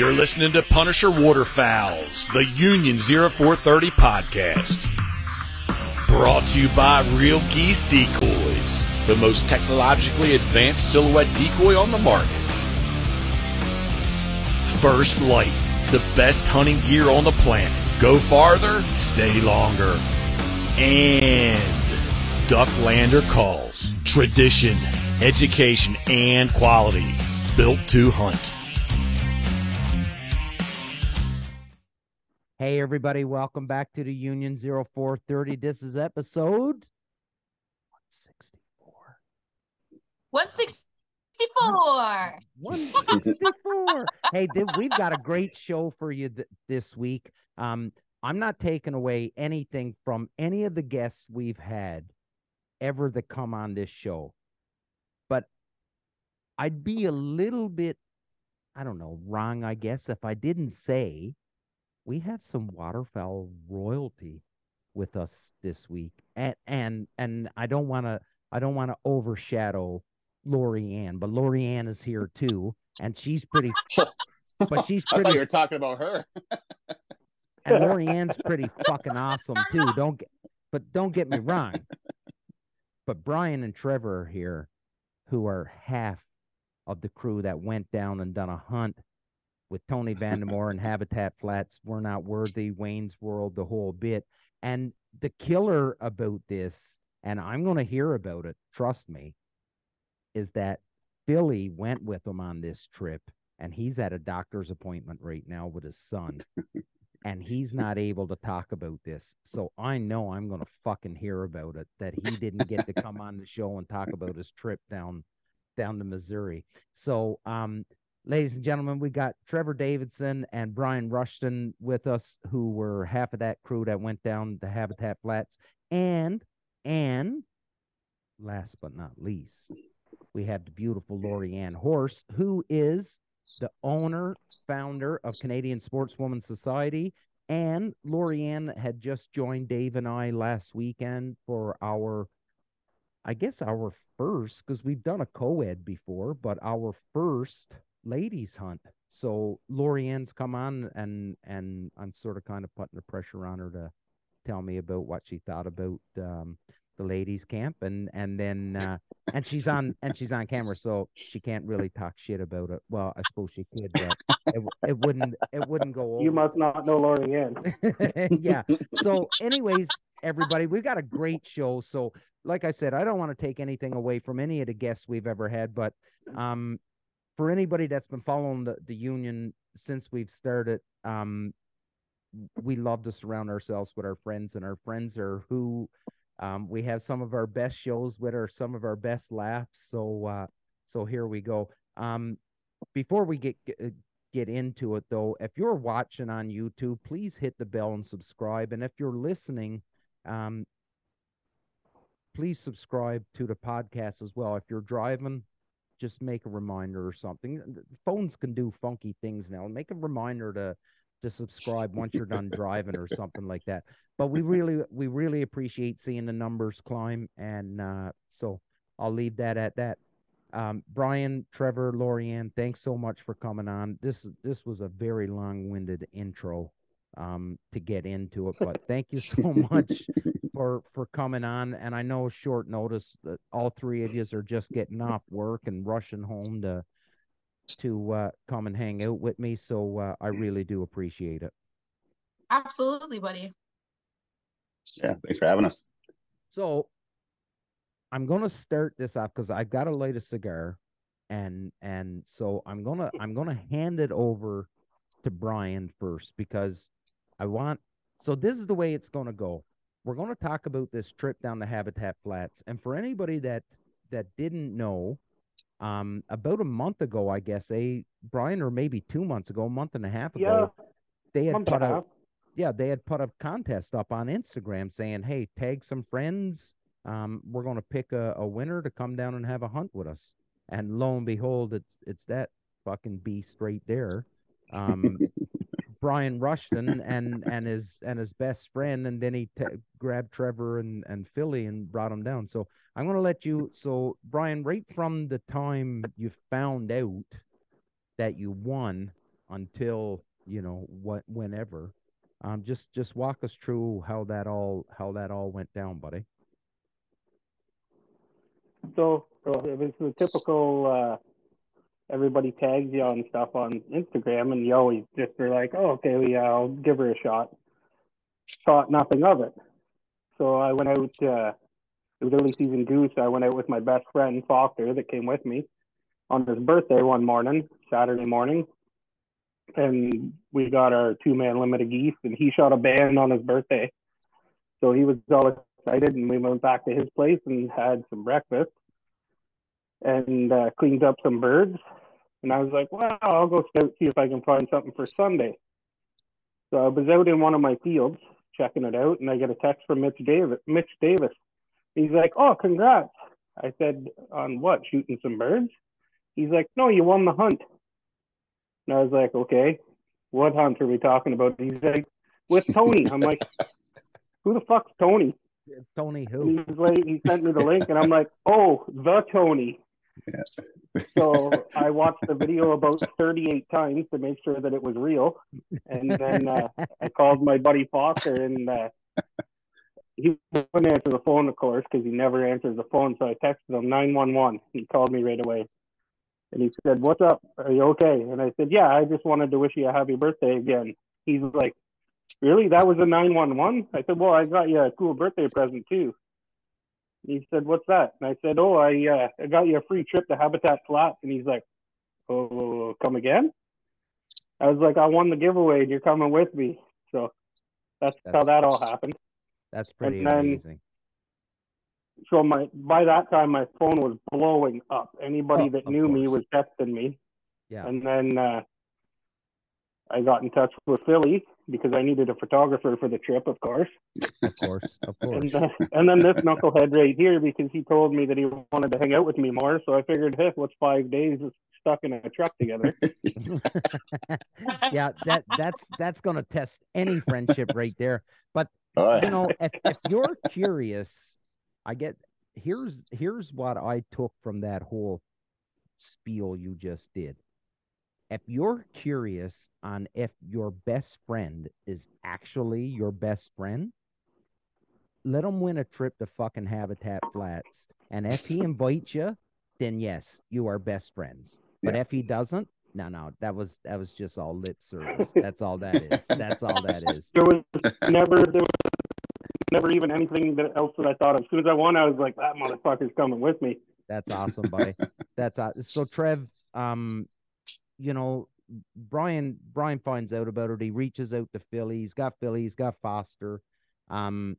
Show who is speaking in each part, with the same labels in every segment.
Speaker 1: You're listening to Punisher Waterfowls, the Union 0430 podcast. Brought to you by Real Geese Decoys, the most technologically advanced silhouette decoy on the market. First Lite, the best hunting gear on the planet. Go farther, stay longer. And Ducklander Calls, tradition, education, and quality. Built to hunt.
Speaker 2: Hey, everybody, welcome back to the Union 0430. This is episode 164.
Speaker 3: 164.
Speaker 2: 164. hey, th- we've got a great show for you th- this week. Um, I'm not taking away anything from any of the guests we've had ever that come on this show, but I'd be a little bit, I don't know, wrong, I guess, if I didn't say we have some waterfowl royalty with us this week, and and and I don't want to I don't want to overshadow Lori Ann, but Lori Ann is here too, and she's pretty, but she's
Speaker 3: I thought
Speaker 2: pretty,
Speaker 3: you were talking about her.
Speaker 2: and Lori Ann's pretty fucking awesome too. Don't get, but don't get me wrong. But Bryan and Trevor are here, who are half of the crew that went down and done a hunt with Tony Vandemore and Habitat Flats. We're not worthy, Wayne's World, the whole bit. And the killer about this, and I'm going to hear about it, trust me, is that Billy went with him on this trip, and he's at a doctor's appointment right now with his son. and he's not able to talk about this. So I know I'm going to fucking hear about it that he didn't get to come on the show and talk about his trip down down to Missouri. So um ladies and gentlemen, we got Trevor Davidson and Bryan Rushton with us who were half of that crew that went down the Habitat Flats and and last but not least, we have the beautiful Lori Ann Horst who is the owner, founder of Canadian Sportswoman Society. And Lori Ann had just joined Dave and I last weekend for our, I guess, our first, because we've done a co ed before, but our first ladies hunt. So Lori Ann's come on and and I'm sort of kind of putting the pressure on her to tell me about what she thought about um, the ladies camp and and then uh, and she's on and she's on camera so she can't really talk shit about it well i suppose she could but it, it wouldn't it wouldn't go over
Speaker 4: You must not know Lori Ann.
Speaker 2: yeah so anyways everybody we've got a great show so like i said i don't want to take anything away from any of the guests we've ever had but um for anybody that's been following the, the union since we've started um we love to surround ourselves with our friends and our friends are who um, we have some of our best shows with our some of our best laughs. So uh, so here we go. Um, before we get get- get into it though, if you're watching on YouTube, please hit the bell and subscribe. And if you're listening, um, please subscribe to the podcast as well. If you're driving, just make a reminder or something. Phones can do funky things now. Make a reminder to to subscribe once you're done driving or something like that but we really we really appreciate seeing the numbers climb and uh so i'll leave that at that um bryan trevor Lori Ann thanks so much for coming on this this was a very long-winded intro um to get into it but thank you so much for for coming on and i know short notice that all three of you are just getting off work and rushing home to to uh come and hang out with me so uh, i really do appreciate it
Speaker 5: Absolutely, buddy.
Speaker 3: Yeah, thanks for having us.
Speaker 2: So I'm gonna start this off because I've got to light a cigar, and and so I'm gonna I'm gonna hand it over to Bryan first because I want. So this is the way it's gonna go. We're gonna talk about this trip down the Habitat Flats, and for anybody that that didn't know, um, about a month ago, I guess, a Bryan, or maybe two months ago, a month and a half
Speaker 4: Yeah,
Speaker 2: ago, they had put out yeah, they had put a contest up on Instagram saying, "Hey, tag some friends. Um, we're going to pick a, a winner to come down and have a hunt with us." And lo and behold, it's it's that fucking beast right there, um, Bryan Rushton and and his and his best friend, and then he t- grabbed Trevor and and Philly and brought them down. So I'm going to let you. So Bryan, right from the time you found out that you won, until you know what whenever. Um, just just walk us through how that all how that all went down, buddy.
Speaker 4: So, so it was the typical. Uh, everybody tags you on stuff on Instagram, and you always just are like, "Oh, okay, well, yeah, I'll give her a shot." Thought nothing of it. So I went out. Uh, it was early season goose. I went out with my best friend Foster that came with me on his birthday one morning, Saturday morning, and we got our two man limit of geese, and he shot a band on his birthday. So he was all excited, and we went back to his place and had some breakfast and uh, cleaned up some birds. And I was like, well, I'll go scout, see if I can find something for Sunday. So I was out in one of my fields checking it out, and I get a text from Mitch Davis. Mitch Davis. He's like, oh, congrats. I said, on what? Shooting some birds? He's like, no, you won the hunt. And I was like, okay, what hunt are we talking about? He's like, with Tony. I'm like, who the fuck's Tony?
Speaker 2: Tony who?
Speaker 4: He's like, he sent me the link, and I'm like, oh, the Tony. So I watched the video about 38 times to make sure that it was real, and then uh, I called my buddy Foster, and uh, he wouldn't answer the phone, of course, because he never answers the phone. So I texted him 911. He called me right away, and he said, "What's up? Are you okay?" And I said, "Yeah, I just wanted to wish you a happy birthday again." He's like, "Really? That was a 911?" I said, "Well, I got you a cool birthday present too." He said, "What's that?" And I said, "Oh, I uh, I got you a free trip to Habitat Flats." And he's like, "Oh, come again?" I was like, "I won the giveaway, and you're coming with me." So that's,
Speaker 2: That's-
Speaker 4: how that all happened.
Speaker 2: That's pretty
Speaker 4: then-
Speaker 2: amazing.
Speaker 4: So my by that time, my phone was blowing up. Anybody
Speaker 2: Oh,
Speaker 4: that knew me was
Speaker 2: course.
Speaker 4: texting me.
Speaker 2: Yeah.
Speaker 4: And then uh, I got in touch with Philly because I needed a photographer for the trip, of course.
Speaker 2: Of course, of course.
Speaker 4: And, uh, and then this knucklehead right here because he told me that he wanted to hang out with me more. So I figured, hey, what's five days stuck in a truck together?
Speaker 2: yeah, that that's that's gonna test any friendship right there. But
Speaker 3: Oh,
Speaker 2: you know, if if you're curious, I get here's here's what I took from that whole spiel you just did. If you're curious on if your best friend is actually your best friend, let him win a trip to fucking Habitat Flats. And if he invites you, then yes, you are best friends. But
Speaker 3: Yeah.
Speaker 2: if he doesn't, no, no, that was that was just all lip service. That's all that is. That's all that is.
Speaker 4: There was never there was never even anything that else that I thought of. As soon as I won, I was like, that motherfucker's coming with me.
Speaker 2: That's awesome, buddy. That's aw- so Trev. Um, you know, Bryan. Bryan finds out about it. He reaches out to Philly. He's got Philly. He's got Foster. Um,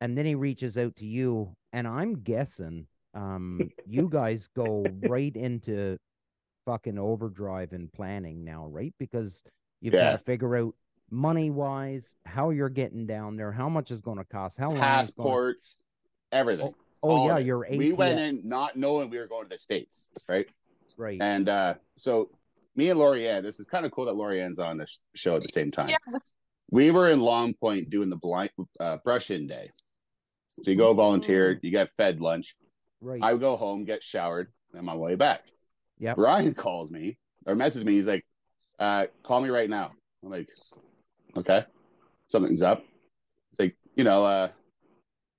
Speaker 2: and then he reaches out to you. And I'm guessing, um, you guys go right into fucking overdrive and planning now, right? Because you've got to figure out money wise how you're getting down there, how much is going to cost, how long it's gonna-
Speaker 3: passports, everything.
Speaker 2: Oh
Speaker 3: all
Speaker 2: yeah,
Speaker 3: you're.
Speaker 2: your
Speaker 3: We went in not knowing we were going to the states, right?
Speaker 2: right.
Speaker 3: And uh, so me and Lori Ann, this is kind of cool that Lori Ann's on the sh- show at the same time.
Speaker 5: Yeah.
Speaker 3: We were in Long Point doing the blind uh, brush in day. So you go volunteer, you get fed lunch.
Speaker 2: right.
Speaker 3: I go home, get showered, and my way back.
Speaker 2: Yeah.
Speaker 3: Bryan calls me or messages me. He's like, uh, "Call me right now." I'm like, "Okay, something's up." It's like, you know, uh,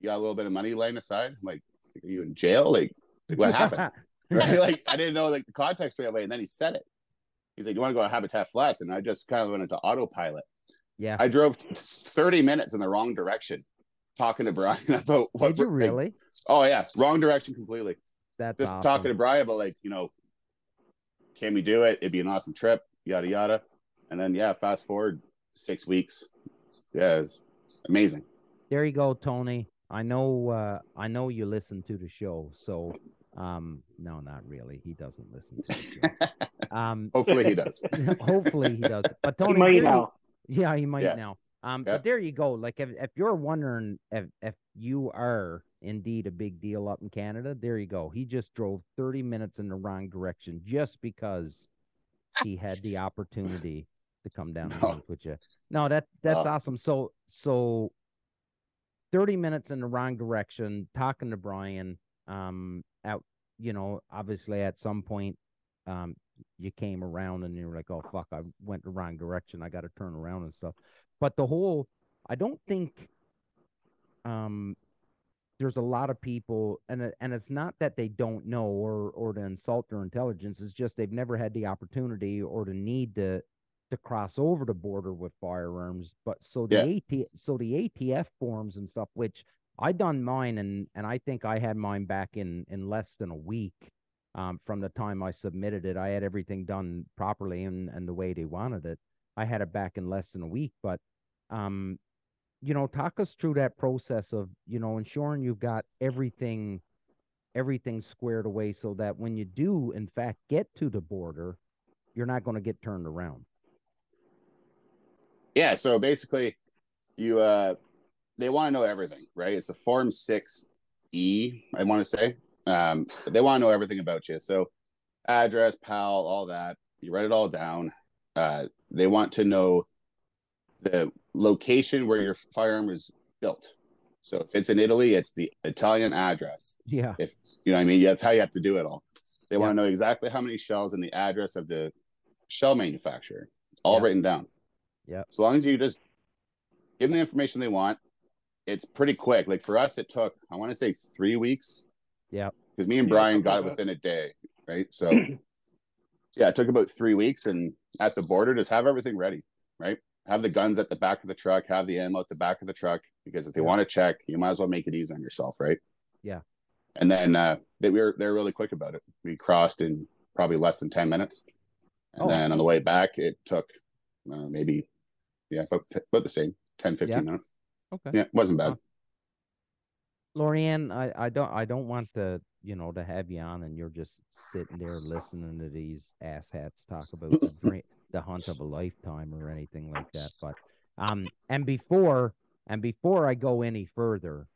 Speaker 3: you got a little bit of money laying aside. I'm like, "Are you in jail? Like, like what happened?" right? Like I didn't know like the context right away, and then he said it. He's like, "You want to go to Habitat Flats?" And I just kind of went into autopilot.
Speaker 2: yeah.
Speaker 3: I drove 30 minutes in the wrong direction, talking to Bryan about what.
Speaker 2: Did you
Speaker 3: like-
Speaker 2: really?
Speaker 3: oh yeah, wrong direction completely.
Speaker 2: That's
Speaker 3: Just
Speaker 2: awesome.
Speaker 3: talking to Bryan about like you know, can we do it? It'd be an awesome trip, yada yada. And then yeah, fast forward six weeks. Yeah, it's amazing.
Speaker 2: There you go, Tony. I know. Uh, I know you listen to the show. So, um, no, not really. He doesn't listen to the show. Um,
Speaker 3: Hopefully he does.
Speaker 2: hopefully he does. But
Speaker 4: He
Speaker 2: Tony,
Speaker 4: might
Speaker 2: you-
Speaker 4: now.
Speaker 2: yeah, he might
Speaker 3: Yeah.
Speaker 2: now. Um,
Speaker 3: Yeah.
Speaker 2: but there you go. Like if if you're wondering if if you are indeed a big deal up in Canada, there you go. He just drove 30 minutes in the wrong direction just because he had the opportunity to come down and
Speaker 3: No.
Speaker 2: hunt with you. No, that that's
Speaker 3: Oh.
Speaker 2: awesome. So so 30 minutes in the wrong direction, talking to Bryan, um, out, you know, obviously at some point, um, you came around and you're like, oh fuck, I went the wrong direction. I got to turn around and stuff. But the whole, I don't think, um, there's a lot of people, and and it's not that they don't know or or to insult their intelligence. It's just they've never had the opportunity or the need to to cross over the border with firearms. But so the AT so the ATF forms and stuff, which I done mine and and I think I had mine back in in less than a week um, from the time I submitted it. I had everything done properly and and the way they wanted it. I had it back in less than a week, but um, you know, talk us through that process of you know ensuring you've got everything everything squared away so that when you do in fact get to the border, you're not going to get turned around.
Speaker 3: Yeah. So basically, you uh, they want to know everything, right? It's a Form Six E, I want to say. Um, but they want to know everything about you. So address, PAL, all that. You write it all down. Uh, they want to know the location where your firearm is built. So if it's in Italy, it's the Italian address.
Speaker 2: Yeah.
Speaker 3: If you know what I mean, that's how you have to do it all. They want to know exactly how many shells and the address of the shell manufacturer. It's all
Speaker 2: Yeah.
Speaker 3: written down.
Speaker 2: Yeah.
Speaker 3: As long as you just give them the information they want, it's pretty quick. Like for us, it took I want to say three weeks.
Speaker 2: Yeah.
Speaker 3: Because me and Bryan
Speaker 4: something
Speaker 3: got it within a day, right? So yeah, it took about three weeks, and at the border, just have everything ready, right? Have the guns at the back of the truck, have the ammo at the back of the truck, because if they
Speaker 2: Yeah.
Speaker 3: want to check, you might as well make it easy on yourself, right?
Speaker 2: Yeah.
Speaker 3: And then uh, they were they're really quick about it. We crossed in probably less than ten minutes, and
Speaker 2: Oh.
Speaker 3: then on the way back, it took uh, maybe yeah about, about the same 10, 15
Speaker 2: Yeah.
Speaker 3: minutes.
Speaker 2: Okay.
Speaker 3: Yeah, it wasn't bad.
Speaker 2: Lori Ann, I, I don't I don't want to you know to have you on and you're just sitting there listening to these asshats talk about the dream, the hunt of a lifetime or anything like that. But um and before and before I go any further,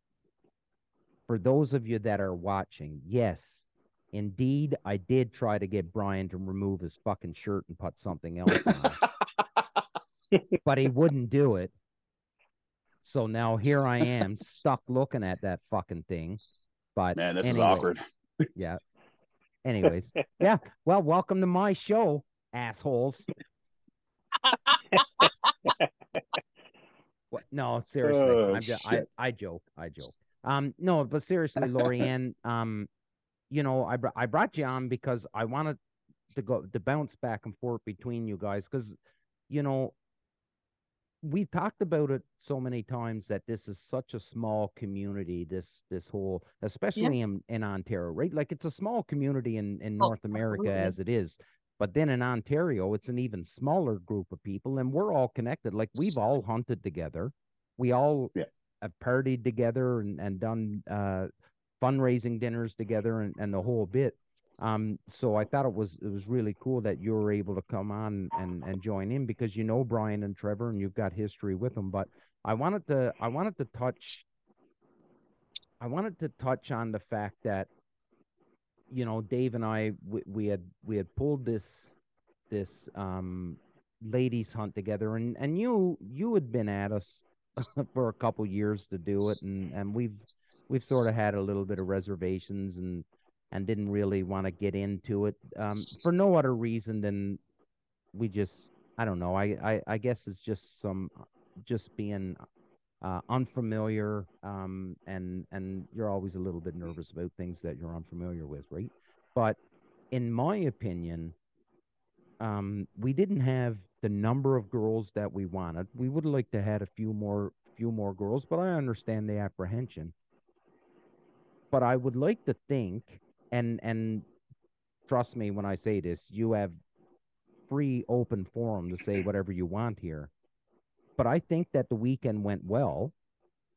Speaker 2: for those of you that are watching, yes, indeed I did try to get Bryan to remove his fucking shirt and put something else on. but he wouldn't do it. So now here I am stuck looking at that fucking thing. But
Speaker 3: Man, this is awkward.
Speaker 2: Yeah. Anyways, yeah. Well, welcome to my show, assholes. what? No, seriously.
Speaker 3: Oh,
Speaker 2: I'm just, I. I joke. I joke. Um, no, but seriously, Lori Ann, um, you know, I br- I brought you on because I wanted to go to bounce back and forth between you guys because, you know, we've talked about it so many times that this is such a small community this this whole especially in, in ontario right? Like it's a small community in in
Speaker 5: Oh,
Speaker 2: north america
Speaker 5: absolutely.
Speaker 2: as it is but then in ontario it's an even smaller group of people and we're all connected. Like we've all hunted together. We all
Speaker 3: Yeah.
Speaker 2: have partied together and, and done uh fundraising dinners together and, and the whole bit um, so I thought it was it was really cool that you were able to come on and and join in because you know Bryan and Trevor and you've got history with them. But I wanted to I wanted to touch I wanted to touch on the fact that you know Dave and I we, we had we had pulled this this um ladies hunt together and and you you had been at us for a couple years to do it and and we've we've sort of had a little bit of reservations and and didn't really want to get into it um, for no other reason than we just I don't know I, I I guess it's just some just being uh, unfamiliar um, and and you're always a little bit nervous about things that you're unfamiliar with right? But in my opinion um, we didn't have the number of girls that we wanted. We would liked to had a few more few more girls but I understand the apprehension. But I would like to think and and trust me when I say this, you have free open forum to say whatever you want here. But I think that the weekend went well,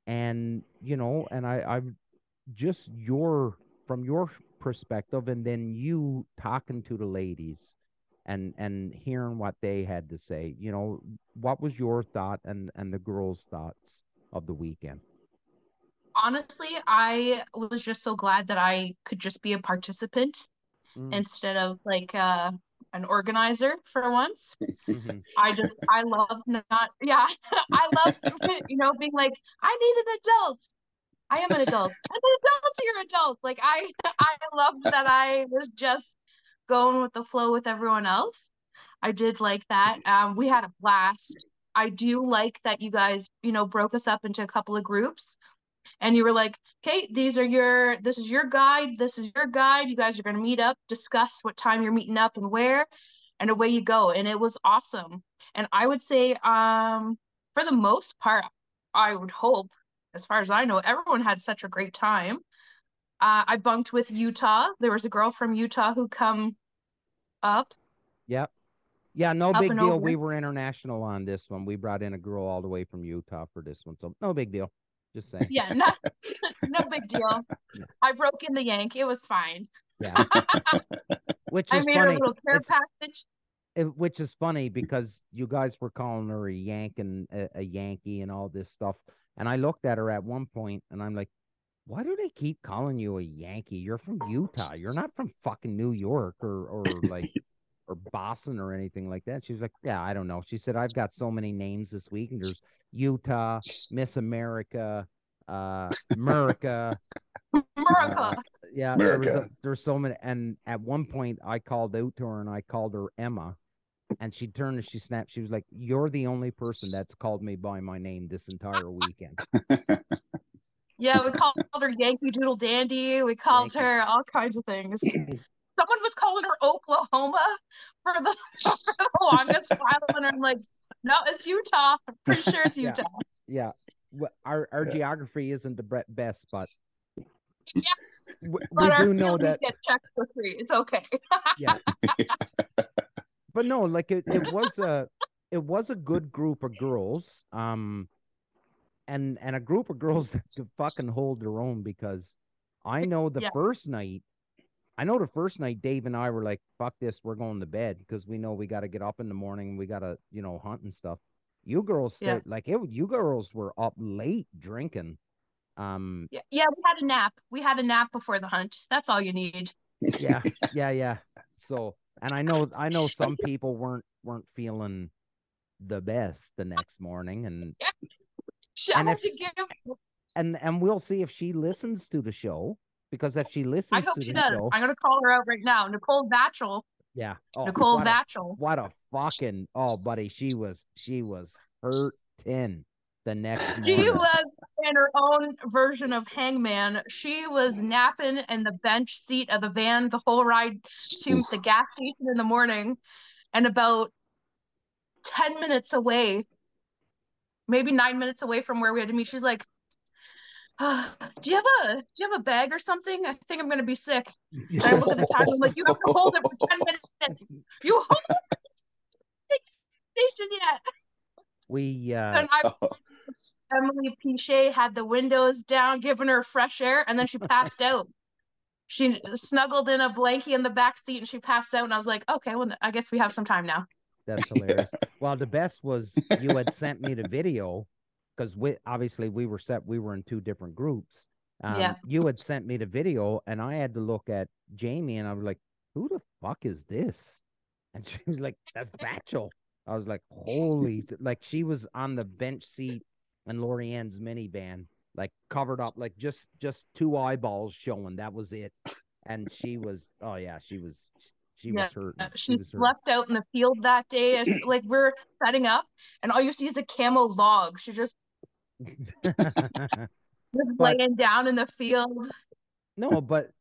Speaker 2: and you know, and I I'm just your from your perspective, and then you talking to the ladies, and and hearing what they had to say. You know, what was your thought and and the girls' thoughts of the weekend?
Speaker 5: Honestly, I was just so glad that I could just be a participant
Speaker 2: Mm,
Speaker 5: instead of like uh, an organizer for once.
Speaker 2: mhm.
Speaker 5: I just, I love not, yeah, I love, you know, being like, I need an adult. I am an adult. I'm an adult, you're an adult. Like I, I loved that I was just going with the flow with everyone else. I did like that. Um, we had a blast. I do like that you guys, you know, broke us up into a couple of groups and you were like, okay, these are your, this is your guide, this is your guide. You guys are going to meet up, discuss what time you're meeting up and where, and away you go. And it was awesome. And I would say, um, for the most part, I would hope, as far as I know, everyone had such a great time. Uh, I bunked with Utah. There was a girl from Utah who come up.
Speaker 2: Yep. Yeah, no big deal.
Speaker 5: over.
Speaker 2: We were international on this one. We brought in a girl all the way from Utah for this one, so no big deal. Just saying.
Speaker 5: Yeah, no, no big deal.
Speaker 2: Yeah.
Speaker 5: I broke in the yank. It was fine.
Speaker 2: Yeah. Which
Speaker 5: I made her a little care
Speaker 2: It's-
Speaker 5: package.
Speaker 2: it- which is funny because you guys were calling her a Yank and a, a Yankee and all this stuff. And I looked at her at one point and I'm like, why do they keep calling you a Yankee? You're from Utah. You're not from fucking New York or or like or Boston or anything like that. She was like, yeah, I don't know. She said, I've got so many names this week, and there's Utah, Miss America, uh, America,
Speaker 5: America.
Speaker 2: yeah, there was a,
Speaker 3: America.
Speaker 2: there's so many, and at one point I called out to her and I called her Emma, and she turned and she snapped. She was like, "You're the only person that's called me by my name this entire weekend."
Speaker 5: Yeah, we called her Yankee Doodle Dandy. We called
Speaker 2: Yankee.
Speaker 5: her all kinds of things. Someone was calling her Oklahoma for the, for the longest while, and I'm like, no, it's Utah. I'm pretty sure it's Utah.
Speaker 2: Yeah, Wh- our our
Speaker 3: Yeah.
Speaker 2: geography isn't the best, but
Speaker 5: Yeah.
Speaker 2: we, we
Speaker 5: But our
Speaker 2: do know that.
Speaker 5: get checked for free. It's okay.
Speaker 2: Yeah, but no, like it, it was a it was a good group of girls. Um, and and a group of girls that could fucking hold their own because I know the
Speaker 5: Yeah.
Speaker 2: first night, I know the first night Dave and I were like, "Fuck this, we're going to bed" because we know we got to get up in the morning, we got to you know hunt and stuff. You girls,
Speaker 5: Yeah.
Speaker 2: stayed, like it, you girls were up late drinking. Um,
Speaker 5: Yeah, yeah, we had a nap. We had a nap before the hunt. That's all you need.
Speaker 2: yeah, yeah, yeah. So, and I know, I know some people weren't weren't feeling the best the next morning, and
Speaker 5: Shout
Speaker 2: And
Speaker 5: out
Speaker 2: if-
Speaker 5: to give.
Speaker 2: and and we'll see if she listens to the show because if she listens
Speaker 5: I hope she does.
Speaker 2: show,
Speaker 5: I'm gonna call her out right now. Nicole Vatchel.
Speaker 2: yeah, oh,
Speaker 5: Nicole
Speaker 2: what a,
Speaker 5: Vatchel.
Speaker 2: what a fucking oh, buddy, she was she was hurting the next
Speaker 5: She
Speaker 2: morning.
Speaker 5: was in her own version of Hangman. She was napping in the bench seat of the van the whole ride to the gas station in the morning. And about 10 minutes away, maybe nine minutes away from where we had to meet, she's like, "Ah, do you have a do you have a bag or something? I think I'm gonna be sick. And I look at the time, I'm like, you have to hold it for 10 minutes. You hold it station yet.
Speaker 2: we uh,
Speaker 5: And I Emily Pichet had the windows down, giving her fresh air, and then she passed out. She snuggled in a blankie in the back seat and she passed out. And I was like, okay, well, I guess we have some time now.
Speaker 2: That's hilarious. Well, the best was you had sent me the video because we obviously we were set. We were in two different groups. Um,
Speaker 5: Yeah.
Speaker 2: You had sent me the video, and I had to look at Jamie, and I was like, "Who the fuck is this?" And she was like, "That's Batchel." I was like, "Holy!" Like she was on the bench seat in Lori Ann's minivan, like covered up, like just just two eyeballs showing. That was it. And she was, oh yeah, she was, she
Speaker 5: Yeah,
Speaker 2: was hurt.
Speaker 5: Uh,
Speaker 2: She
Speaker 5: She
Speaker 2: was hurt.
Speaker 5: slept out in the field that day. As, like we're setting up, and all you see is a camo log. She just was
Speaker 2: But-
Speaker 5: laying down in the field.
Speaker 2: no, but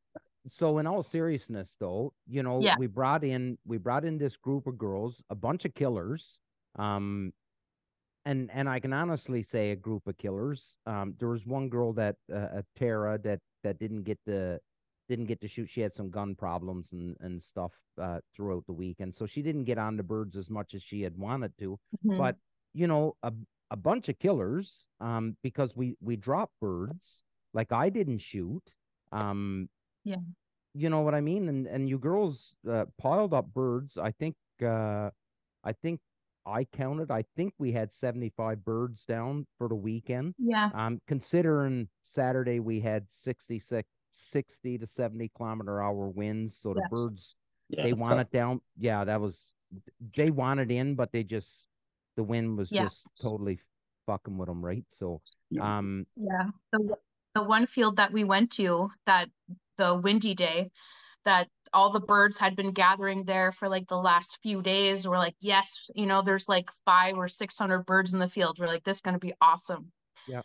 Speaker 2: so in all seriousness though, you know,
Speaker 5: Yeah.
Speaker 2: we brought in we brought in this group of girls, a bunch of killers. Um and and I can honestly say a group of killers. Um there was one girl that uh, uh, Tara that that didn't get the didn't get to shoot. She had some gun problems and and stuff uh throughout the week, and So she didn't get on the birds as much as she had wanted to
Speaker 5: Mhm.
Speaker 2: but you know a a bunch of killers um because we we drop birds like I didn't shoot um
Speaker 5: Yeah.
Speaker 2: you know what I mean and and you girls uh, piled up birds I think uh I think I counted I think we had 75 birds down for the weekend
Speaker 5: yeah,
Speaker 2: um considering Saturday we had 66 60 to 70 kilometer hour winds so the
Speaker 5: Yes.
Speaker 2: birds
Speaker 3: Yeah,
Speaker 2: they
Speaker 3: it's
Speaker 2: want
Speaker 3: tough.
Speaker 2: it down. Yeah, that was they wanted in, but they just the wind was
Speaker 5: Yeah.
Speaker 2: just totally fucking with them, right? So,
Speaker 3: Yeah.
Speaker 2: um,
Speaker 5: yeah. The the one field that we went to that the windy day, that all the birds had been gathering there for like the last few days. We're like, yes, you know, there's like five or six hundred birds in the field. We're like, this is gonna be awesome.
Speaker 2: Yeah.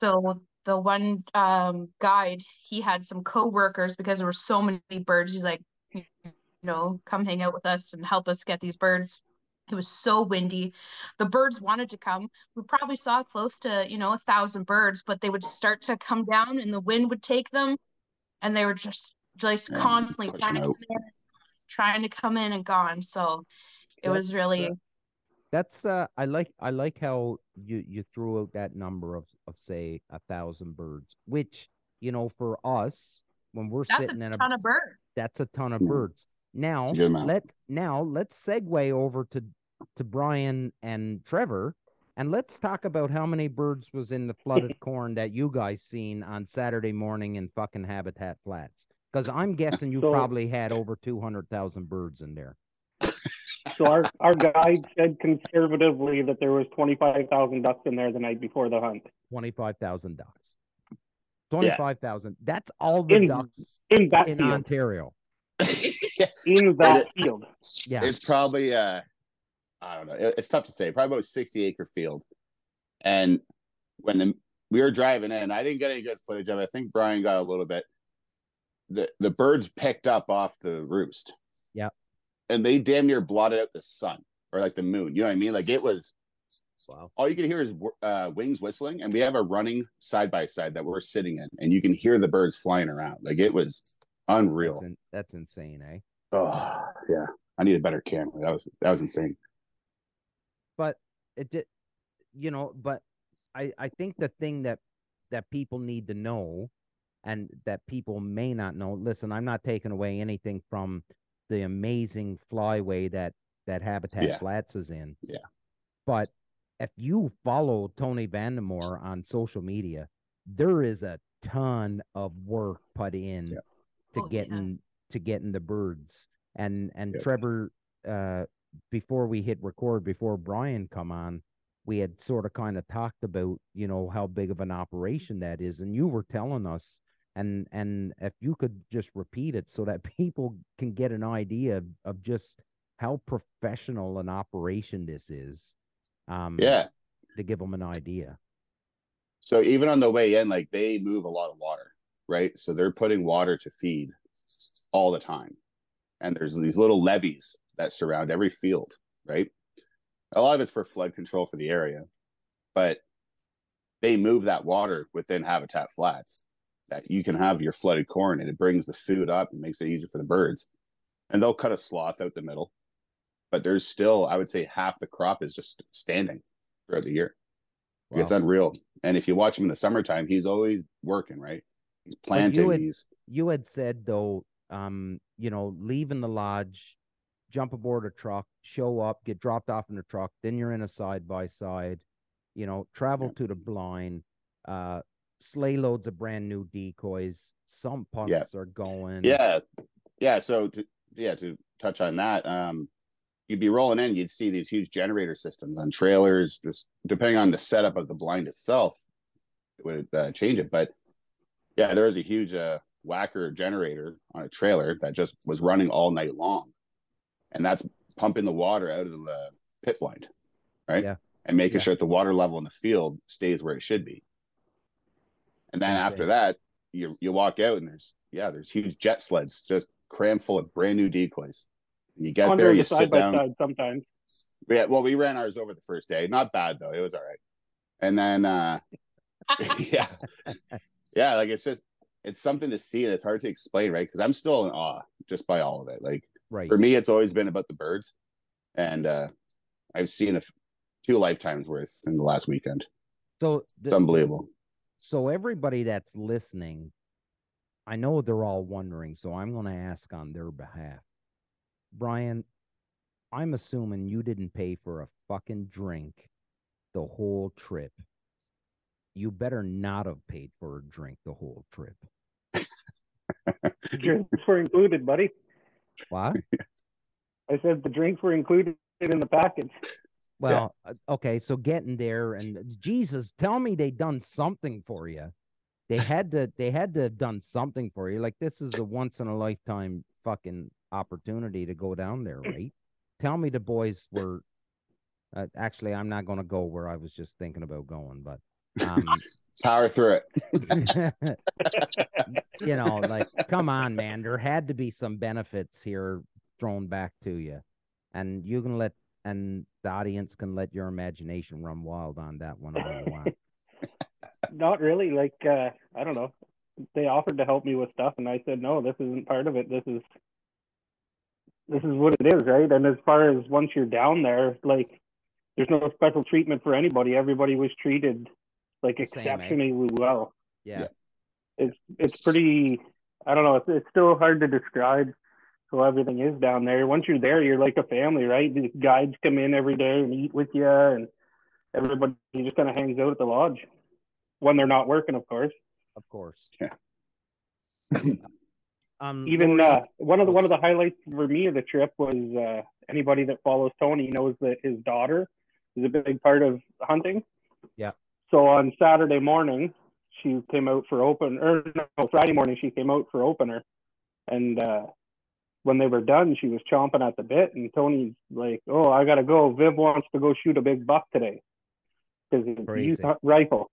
Speaker 5: So the one um guide, he had some co-workers because there were so many birds. He's like, you know, come hang out with us and help us get these birds. It was so windy. The birds wanted to come. We probably saw close to, you know, a thousand birds, but they would start to come down and the wind would take them. And they were just just
Speaker 3: Yeah,
Speaker 5: constantly trying to, come in, trying to come in and gone. So it was really
Speaker 2: uh, That's uh I like I like how you you threw out that number of of say a thousand birds, which you know for us when we're
Speaker 5: that's
Speaker 2: sitting
Speaker 5: a
Speaker 2: in a
Speaker 5: ton of birds.
Speaker 2: that's a ton of
Speaker 3: Yeah.
Speaker 2: birds. Now
Speaker 3: It's a
Speaker 2: let now let's segue over to to Bryan and Trevor and let's talk about how many birds was in the flooded corn that you guys seen on Saturday morning in fucking Habitat Flats. Because I'm guessing you
Speaker 4: So-
Speaker 2: probably had over two hundred thousand birds in there.
Speaker 4: So our, our guide said conservatively that there was 25,000 ducks in there the night before the hunt.
Speaker 2: Twenty-five thousand ducks. Twenty-five thousand. That's all the
Speaker 4: In-
Speaker 2: ducks
Speaker 4: In that
Speaker 2: in
Speaker 4: field.
Speaker 2: Ontario.
Speaker 4: In that field.
Speaker 2: Yeah.
Speaker 3: It's probably uh I don't know. It- it's tough to say. Probably about a 60 acre field. And when the, we were driving in, I didn't get any good footage of it. I think Bryan got a little bit. The the birds picked up off the roost.
Speaker 2: Yep.
Speaker 3: And they damn near blotted out the sun or like the moon. You know what I mean? Like it was
Speaker 2: Wow.
Speaker 3: all you can hear is uh, wings whistling, and we have a running side by side that we're sitting in, and you can hear the birds flying around. Like it was unreal.
Speaker 2: That's, in, that's insane, eh?
Speaker 3: Oh yeah, I need a better camera. That was that was insane.
Speaker 2: But it did you know but i i think the thing that that people need to know and that people may not know listen i'm not taking away anything from the amazing flyway that that habitat
Speaker 3: Yeah.
Speaker 2: flats is in
Speaker 3: Yeah.
Speaker 2: but if you follow tony vandemore on social media there is a ton of work put in
Speaker 3: Yeah.
Speaker 2: to
Speaker 5: Oh, yeah.
Speaker 2: getting to getting the birds and and
Speaker 3: Yep.
Speaker 2: trevor uh before we hit record before bryan come on we had sort of kind of talked about you know how big of an operation that is and you were telling us and and if you could just repeat it so that people can get an idea of, of just how professional an operation this is um
Speaker 3: Yeah.
Speaker 2: to give them an idea
Speaker 3: So even on the way in, like they move a lot of water, right? So they're putting water to feed all the time, and there's these little levees that surround every field, right? A lot of it's for flood control for the area, but they move that water within habitat flats that you can have your flooded corn and it brings the food up and makes it easier for the birds. And they'll cut a swath out the middle, but there's still, I would say, half the crop is just standing throughout the year. It's unreal. And if you watch him in the summertime, he's always working, right? He's planting.
Speaker 2: had-
Speaker 3: he's
Speaker 2: you had said though um you know leaving the lodge jump aboard a truck show up get dropped off in the truck then you're in a side by side you know travel
Speaker 3: Yeah.
Speaker 2: to the blind uh sleigh loads of brand new decoys some punks are going
Speaker 3: yeah, yeah. So to, yeah, to touch on that, um, you'd be rolling in, you'd see these huge generator systems on trailers. Just depending on the setup of the blind itself, it would uh, change it. But yeah, there was a huge uh, Wacker generator on a trailer that just was running all night long, and that's pumping the water out of the pit blind, right?
Speaker 2: Yeah.
Speaker 3: And making
Speaker 2: Yeah.
Speaker 3: sure that the water level in the field stays where it should be. And then after that, you you walk out and there's yeah, there's huge jet sleds just crammed full of brand new decoys. And you get there, you
Speaker 4: side
Speaker 3: sit
Speaker 4: by
Speaker 3: down.
Speaker 4: side sometimes.
Speaker 3: Yeah, well, we ran ours over the first day. Not bad though; it was all right. And then, uh yeah, yeah, like it's just it's something to see, and it's hard to explain, right? Because I'm still in awe just by all of it. Like
Speaker 2: right
Speaker 3: for me, it's always been about the birds, and uh I've seen a f- two lifetimes worth in the last weekend.
Speaker 2: so
Speaker 3: It's unbelievable.
Speaker 2: so everybody that's listening i know they're all wondering so i'm going to ask on their behalf bryan i'm assuming you didn't pay for a fucking drink the whole trip you better not have paid for a drink the whole trip
Speaker 4: Drinks were included, buddy.
Speaker 2: What
Speaker 4: I said the drinks were included in the package.
Speaker 2: well uh, okay so getting there and jesus tell me they done something for you they had to they had to have done something for you. Like this is a once in a lifetime fucking opportunity to go down there, right? Tell me the boys were. Uh, actually, I'm not going to go where I was just thinking about going, but um,
Speaker 3: Power through it.
Speaker 2: you know, like, come on, man. There had to be some benefits here thrown back to you, and you can let and the audience can let your imagination run wild on that one all you want.
Speaker 4: Not really. Like uh, I don't know. They offered to help me with stuff, and I said no. This isn't part of it. This is this is what it is, right? And as far as once you're down there, like there's no special treatment for anybody. Everybody was treated like
Speaker 2: The same, eh?
Speaker 4: exceptionally well.
Speaker 2: Yeah,
Speaker 4: It's it's pretty. I don't know. It's, it's still hard to describe how everything is down there. Once you're there, you're like a family, right? The guides come in every day and eat with you, and everybody just kind of hangs out at the lodge when they're not working, of course.
Speaker 2: of course.
Speaker 3: Yeah.
Speaker 2: um,
Speaker 4: even uh, one of the one of the highlights for me of the trip was uh, anybody that follows Tony knows that his daughter is a big part of hunting. So on Saturday morning, she came out for open, or no, Friday morning she came out for opener, and uh, when they were done, she was chomping at the bit, and Tony's like, "Oh, I gotta go. Viv wants to go shoot a big buck today because it's a youth rifle."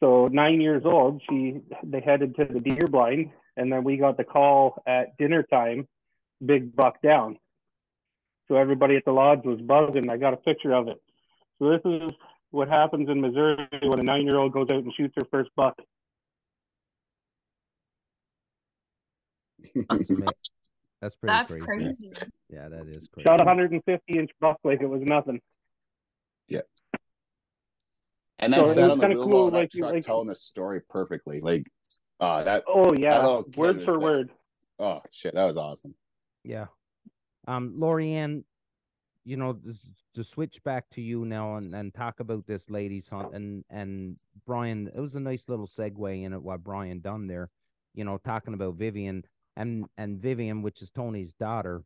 Speaker 4: So nine years old, she they headed to the deer blind, and then we got the call at dinner time, big buck down. So everybody at the lodge was buzzing. I got a picture of it. So this is what happens in Missouri when a nine-year-old goes out and shoots her first buck.
Speaker 2: That's ama- That's pretty
Speaker 5: That's
Speaker 2: crazy.
Speaker 5: crazy.
Speaker 2: Yeah, that is crazy.
Speaker 4: Shot a 150-inch buck like it was nothing. Yeah.
Speaker 3: And that
Speaker 4: So
Speaker 3: sat on the
Speaker 4: kinda
Speaker 3: wheel
Speaker 4: cool, like you-
Speaker 3: truck
Speaker 4: like-
Speaker 3: telling the story perfectly. Like, uh, that.
Speaker 4: Oh yeah,
Speaker 3: Hello,
Speaker 4: word for
Speaker 3: best.
Speaker 4: word.
Speaker 3: Oh shit, that was awesome.
Speaker 2: Yeah. Um, Lori Ann, you know, to switch back to you now and, and talk about this ladies hunt and and Bryan, it was a nice little segue in it what Bryan done there, you know, talking about Vivian and and Vivian, which is Tony's daughter.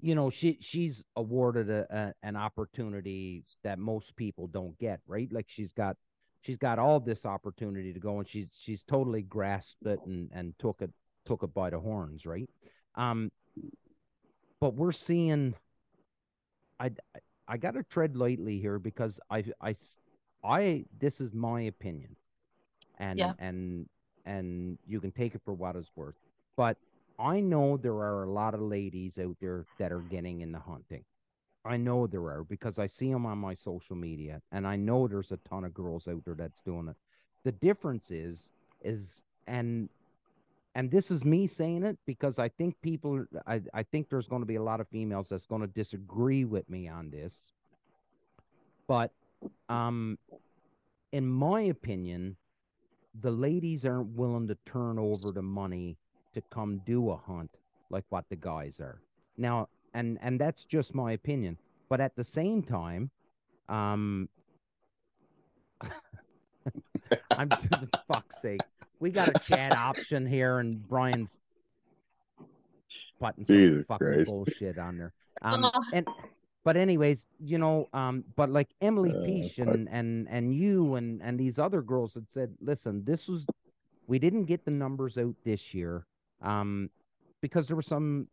Speaker 2: You know, she she's awarded a, a an opportunity that most people don't get, right? Like she's got she's got all this opportunity to go and she's she's totally grasped it and and took it took it by the horns, right? Um, but we're seeing. I I got to tread lightly here because I I I this is my opinion, and
Speaker 5: Yeah.
Speaker 2: and and you can take it for what it's worth. But I know there are a lot of ladies out there that are getting in the hunting. I know there are because I see them on my social media, and I know there's a ton of girls out there that's doing it. The difference is is and and this is me saying it because I think people I, I think there's going to be a lot of females that's going to disagree with me on this. But um in my opinion, the ladies aren't willing to turn over the money to come do a hunt like what the guys are. Now and and that's just my opinion. But at the same time, um I'm to the fuck's sake. We got a chat option here, and Bryan's putting some
Speaker 3: Jesus
Speaker 2: fucking
Speaker 3: Christ.
Speaker 2: bullshit on there. Um,
Speaker 5: Ugh.
Speaker 2: and but anyways, you know, um, but like Emily
Speaker 3: Uh,
Speaker 2: Peach
Speaker 3: fuck.
Speaker 2: and and and you and and these other girls had said, listen, this was we didn't get the numbers out this year, um, because there was some,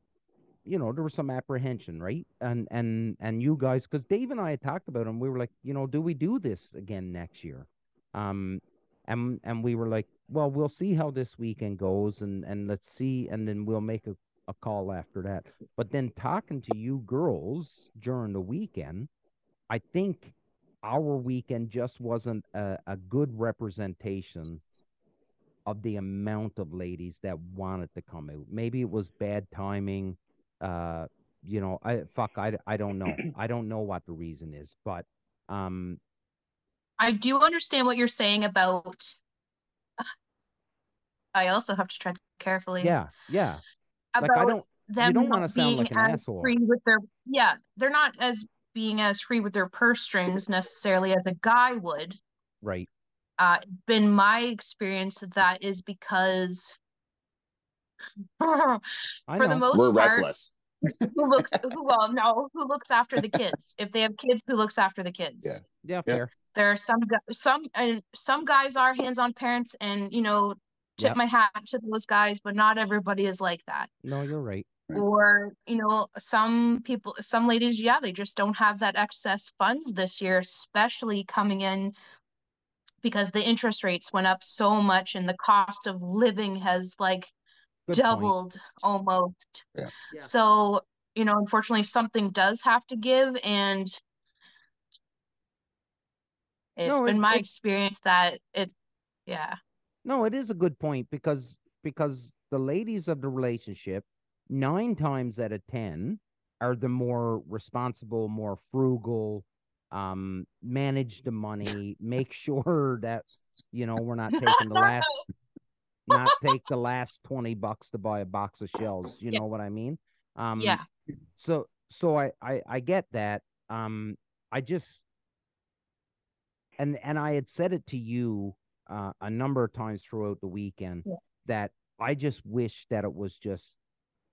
Speaker 2: you know, there was some apprehension, right? And and and you guys, because Dave and I had talked about it, and we were like, you know, do we do this again next year? Um, and and we were like, well, we'll see how this weekend goes, and and let's see, and then we'll make a, a call after that. But then talking to you girls during the weekend, I think our weekend just wasn't a, a good representation of the amount of ladies that wanted to come out. Maybe it was bad timing. Uh, you know, I fuck, I, I don't know. I don't know what the reason is, but um,
Speaker 5: I do understand what you're saying about. I also have to tread carefully.
Speaker 2: yeah, yeah. Like
Speaker 5: About
Speaker 2: I don't.
Speaker 5: them
Speaker 2: don't wanna
Speaker 5: not
Speaker 2: sound like an asshole.
Speaker 5: free with their yeah, they're not as being as free with their purse strings necessarily as a guy would.
Speaker 2: Right.
Speaker 5: Uh, been my experience that that is because for the
Speaker 2: know.
Speaker 5: most
Speaker 3: We're
Speaker 5: part,
Speaker 3: reckless.
Speaker 5: who looks who well no who looks after the kids if they have kids who looks after the kids
Speaker 3: Yeah.
Speaker 2: Yeah,
Speaker 3: Yeah.
Speaker 2: fair.
Speaker 5: there are some gu- some and some guys are hands-on parents and you know tip
Speaker 2: Yep.
Speaker 5: my hat to those guys but not everybody is like that
Speaker 2: No, you're right.
Speaker 3: Right.
Speaker 5: or you know some people some ladies yeah they just don't have that excess funds this year especially coming in because the interest rates went up so much and the cost of living has like
Speaker 2: Good point.
Speaker 5: doubled almost
Speaker 3: Yeah.
Speaker 2: Yeah.
Speaker 5: so you know unfortunately something does have to give and it's
Speaker 2: No,
Speaker 5: been
Speaker 2: it-
Speaker 5: my
Speaker 2: it-
Speaker 5: experience that it yeah
Speaker 2: No, it is a good point because because the ladies of the relationship nine times out of ten are the more responsible, more frugal, um, manage the money, make sure that you know we're not taking the last not take the last 20 bucks to buy a box of shells. You
Speaker 5: Yeah.
Speaker 2: know what I mean? Um
Speaker 5: yeah
Speaker 2: so so I, I I get that. Um I just and and I had said it to you uh, a number of times throughout the weekend
Speaker 5: Yeah.
Speaker 2: that I just wish that it was just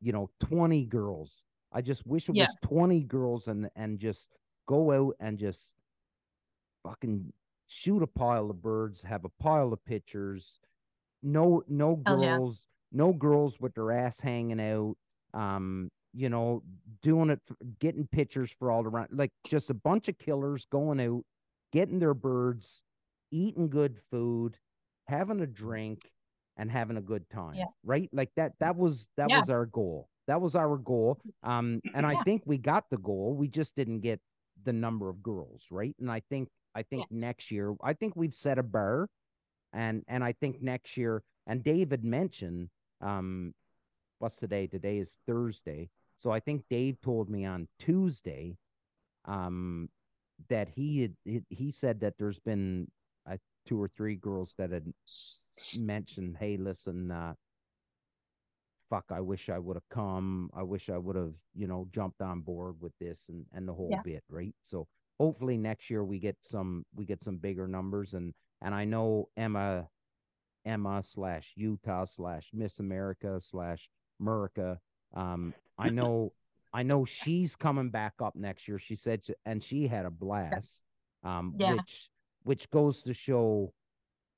Speaker 2: you know 20 girls. I just wish it
Speaker 5: Yeah.
Speaker 2: was 20 girls and and just go out and just fucking shoot a pile of birds, have a pile of pictures. No no
Speaker 5: Hells yeah.
Speaker 2: girls, no girls with their ass hanging out. Um, you know, doing it, getting pictures for all around, like just a bunch of killers going out, getting their birds, eating good food, having a drink, and having a good time.
Speaker 5: Yeah.
Speaker 2: Right? Like that. That was that
Speaker 5: Yeah.
Speaker 2: was our goal. That was our goal. Um, and I think we got the goal. We just didn't get the number of girls, right? And I think I think
Speaker 5: Yes.
Speaker 2: next year, I think we've set a bar, and and I think next year, and David mentioned, um, what's today? Today is Thursday, so I think Dave told me on Tuesday, um, that he had he, he said that there's been uh, two or three girls that had mentioned, hey, listen, uh, fuck, I wish I would have come. I wish I would have, you know, jumped on board with this and and the whole
Speaker 5: Yeah.
Speaker 2: bit, right? So hopefully next year we get some we get some bigger numbers and and I know Emma Emma slash Utah slash Miss America slash Murica. Um, I know I know she's coming back up next year. She said, she- and she had a blast. Um,
Speaker 5: Yeah.
Speaker 2: which which goes to show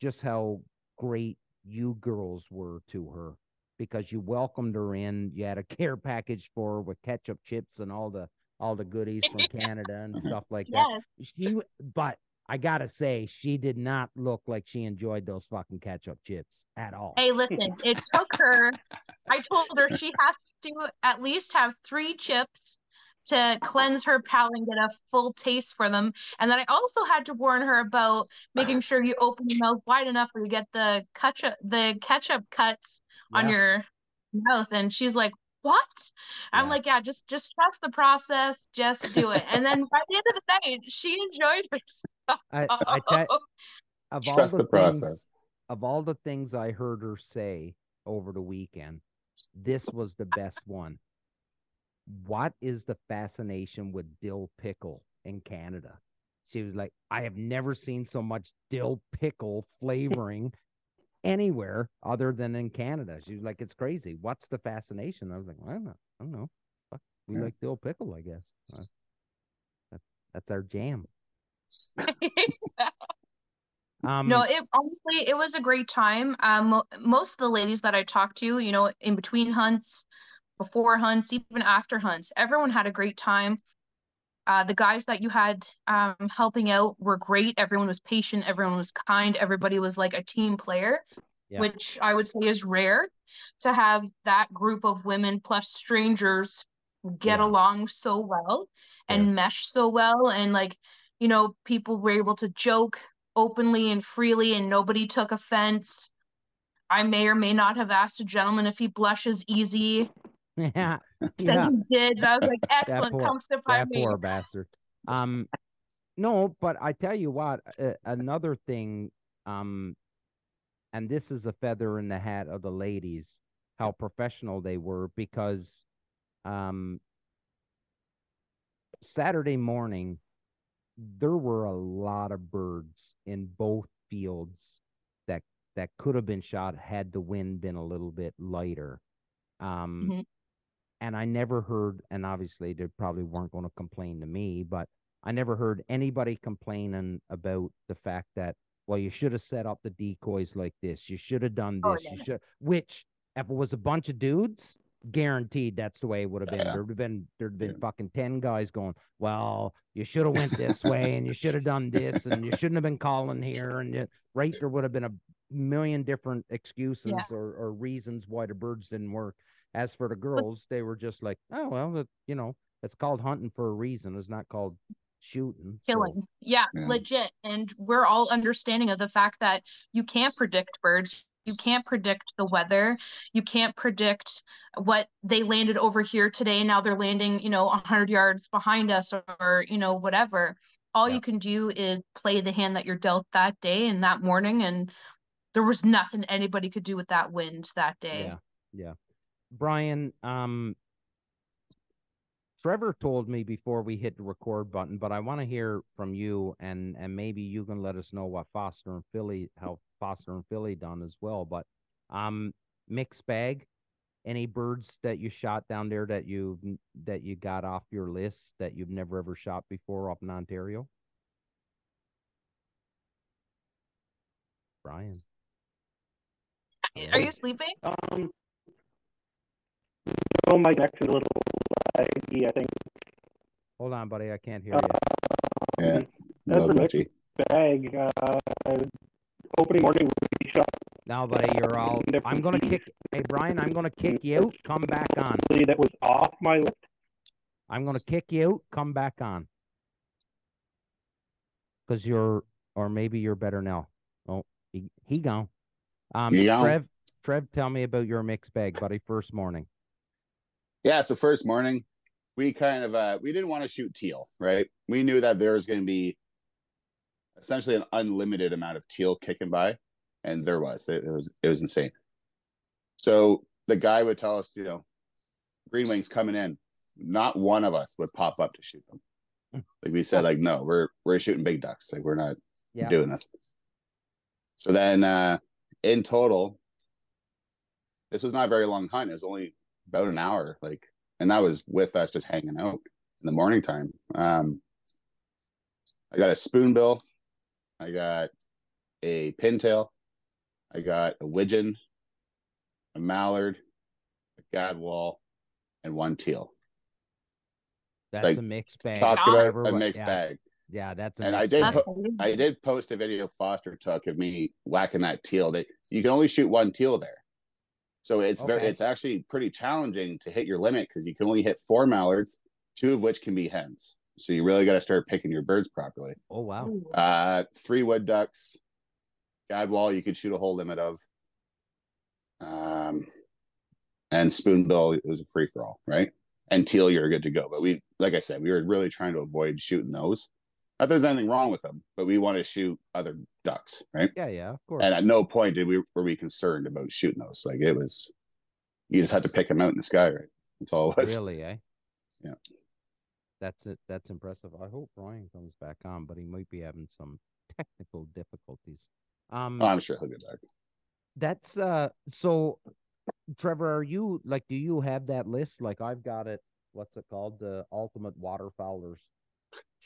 Speaker 2: just how great you girls were to her because you welcomed her in. You had a care package for her with ketchup chips and all the all the goodies from Canada and stuff like that. She, but I gotta say, she did not look like she enjoyed those fucking ketchup chips at all.
Speaker 5: Hey, listen, it took her. I told her she has to at least have three chips to cleanse her palate and get a full taste for them. And then I also had to warn her about making sure you open your mouth wide enough where you get the ketchup, the ketchup cuts on your mouth. And she's like, "What?" I'm like, "Yeah, just just trust the process. Just do it." And then by the end of the night, she enjoyed herself.
Speaker 2: I, I tell of
Speaker 3: Trust
Speaker 2: all
Speaker 3: the
Speaker 2: the, things,
Speaker 3: process.
Speaker 2: of all the things I heard her say over the weekend, this was the best one. What is the fascination with dill pickle in Canada? She was like, I have never seen so much dill pickle flavoring anywhere other than in Canada. She was like, it's crazy. What's the fascination? I was like, I don't know. I don't know. Fuck, We
Speaker 3: Yeah.
Speaker 2: like dill pickle, I guess. Uh, that, that's our jam. Um,
Speaker 5: No, it honestly it was a great time. Um, mo most of the ladies that I talked to, you know, in between hunts, before hunts, even after hunts, everyone had a great time. Uh, the guys that you had um helping out were great. Everyone was patient, everyone was kind, everybody was like a team player,
Speaker 2: Yeah.
Speaker 5: which I would say is rare to have that group of women plus strangers get
Speaker 2: Yeah.
Speaker 5: along so well and mesh so well and like you know people were able to joke openly and freely and nobody took offense i may or may not have asked a gentleman if he blushes easy
Speaker 2: yeah,
Speaker 5: said
Speaker 2: yeah.
Speaker 5: he did i was like excellent
Speaker 2: poor-
Speaker 5: come sit by
Speaker 2: that
Speaker 5: me
Speaker 2: poor bastard. Um, no, but I tell you what, uh, another thing, um, and this is a feather in the hat of the ladies, how professional they were because, um, Saturday morning, there were a lot of birds in both fields that that could have been shot had the wind been a little bit lighter. Um,
Speaker 5: Mhm.
Speaker 2: And I never heard, and obviously they probably weren't going to complain to me, but I never heard anybody complaining about the fact that well, you should have set up the decoys like this. You should have done
Speaker 5: Oh,
Speaker 2: this.
Speaker 5: yeah,
Speaker 2: you should. Which, if it was a bunch of dudes, guaranteed that's the way it would have been.
Speaker 3: Yeah.
Speaker 2: There'd have been there'd been
Speaker 3: Yeah.
Speaker 2: fucking ten guys going. Well, you should have went this way, and you should have done this, and you shouldn't have been calling here, and you, right there would have been a million different excuses or, or reasons why the birds didn't work. As for the girls, they were just like, oh well, it, you know, it's called hunting for a reason. It's not called shooting. so-
Speaker 5: killing. Yeah,
Speaker 3: Yeah.
Speaker 5: legit. And we're all understanding of the fact that you can't predict birds. You can't predict the weather. You can't predict what they landed over here today. Now they're landing, you know, 100 yards behind us or, you know, whatever. All
Speaker 2: Yeah.
Speaker 5: you can do is play the hand that you're dealt that day and that morning. And there was nothing anybody could do with that wind that day.
Speaker 2: Yeah, yeah. Bryan, um, Trevor told me before we hit the record button, but I want to hear from you, and and maybe you can let us know what Foster and Philly, how Foster and Philly done as well. But um, mixed bag. Any birds that you shot down there that you that you got off your list that you've never ever shot before up in Ontario? Bryan.
Speaker 5: Are you sleeping?
Speaker 4: Um, oh, my connection's a little laggy, I think.
Speaker 2: Hold on, buddy. I can't hear
Speaker 4: Uh,
Speaker 2: you.
Speaker 3: Yeah.
Speaker 4: That's
Speaker 3: A little
Speaker 4: a mix bag. Uh, opening morning, shot
Speaker 2: Now, buddy, you're all. I'm gonna kick. Hey, Bryan, I'm gonna kick you out. Come back on.
Speaker 4: somebody that was off my list.
Speaker 2: I'm gonna kick you out. Come back on. Cause you're, or maybe you're better now. Oh, he he gone. Um,
Speaker 3: He gone.
Speaker 2: Trev, Trev, tell me about your mixed bag, buddy. First morning.
Speaker 3: Yeah, so first morning, we kind of uh we didn't want to shoot teal, right? We knew that there was going to be essentially an unlimited amount of teal kicking by, and there was. It, it was it was insane. So the guy would tell us, you know, green wings coming in. Not one of us would pop up to shoot them. Like we said, like no, we're we're shooting big ducks. Like we're not
Speaker 2: Yeah.
Speaker 3: doing this. So then uh in total, this was not a very long hunt. It was only about an hour, like and that was with us just hanging out in the morning time. Um I got a spoonbill, I got a pintail, I got a widgeon, a mallard, a gadwall, and one teal.
Speaker 2: That's
Speaker 3: Like,
Speaker 2: a mixed bag.
Speaker 3: Talk
Speaker 5: God.
Speaker 2: Whatever
Speaker 3: about a
Speaker 2: what-
Speaker 3: mixed
Speaker 2: yeah,
Speaker 3: bag.
Speaker 2: Yeah, that's a
Speaker 3: And I did
Speaker 2: bag.
Speaker 5: That's
Speaker 3: put-
Speaker 5: crazy.
Speaker 3: I did post a video Foster took of me whacking that teal. That you can only shoot one teal there, so it's very it's actually pretty challenging to hit your limit because you can only hit four mallards, two of which can be hens. So you really got to start picking your birds properly.
Speaker 2: Oh wow.
Speaker 3: Uh, three wood ducks, gadwall you could shoot a whole limit of, um, and spoonbill it was a free for all, right? And teal you're good to go. But we, like I said, we were really trying to avoid shooting those. Not that there's anything wrong with them, but we want to shoot other ducks, right?
Speaker 2: Yeah, yeah, of course.
Speaker 3: And at no point did we were we concerned about shooting those. Like it was, you just had to pick them out in the sky, right? That's all it was.
Speaker 2: Really, eh?
Speaker 3: Yeah.
Speaker 2: That's it. That's impressive. I hope Bryan comes back on, but he might be having some technical difficulties. Um,
Speaker 3: Oh, I'm sure he'll get back.
Speaker 2: that's uh. So, Trevor, are you like? Do you have that list? Like I've got it. What's it called? The Ultimate Waterfowlers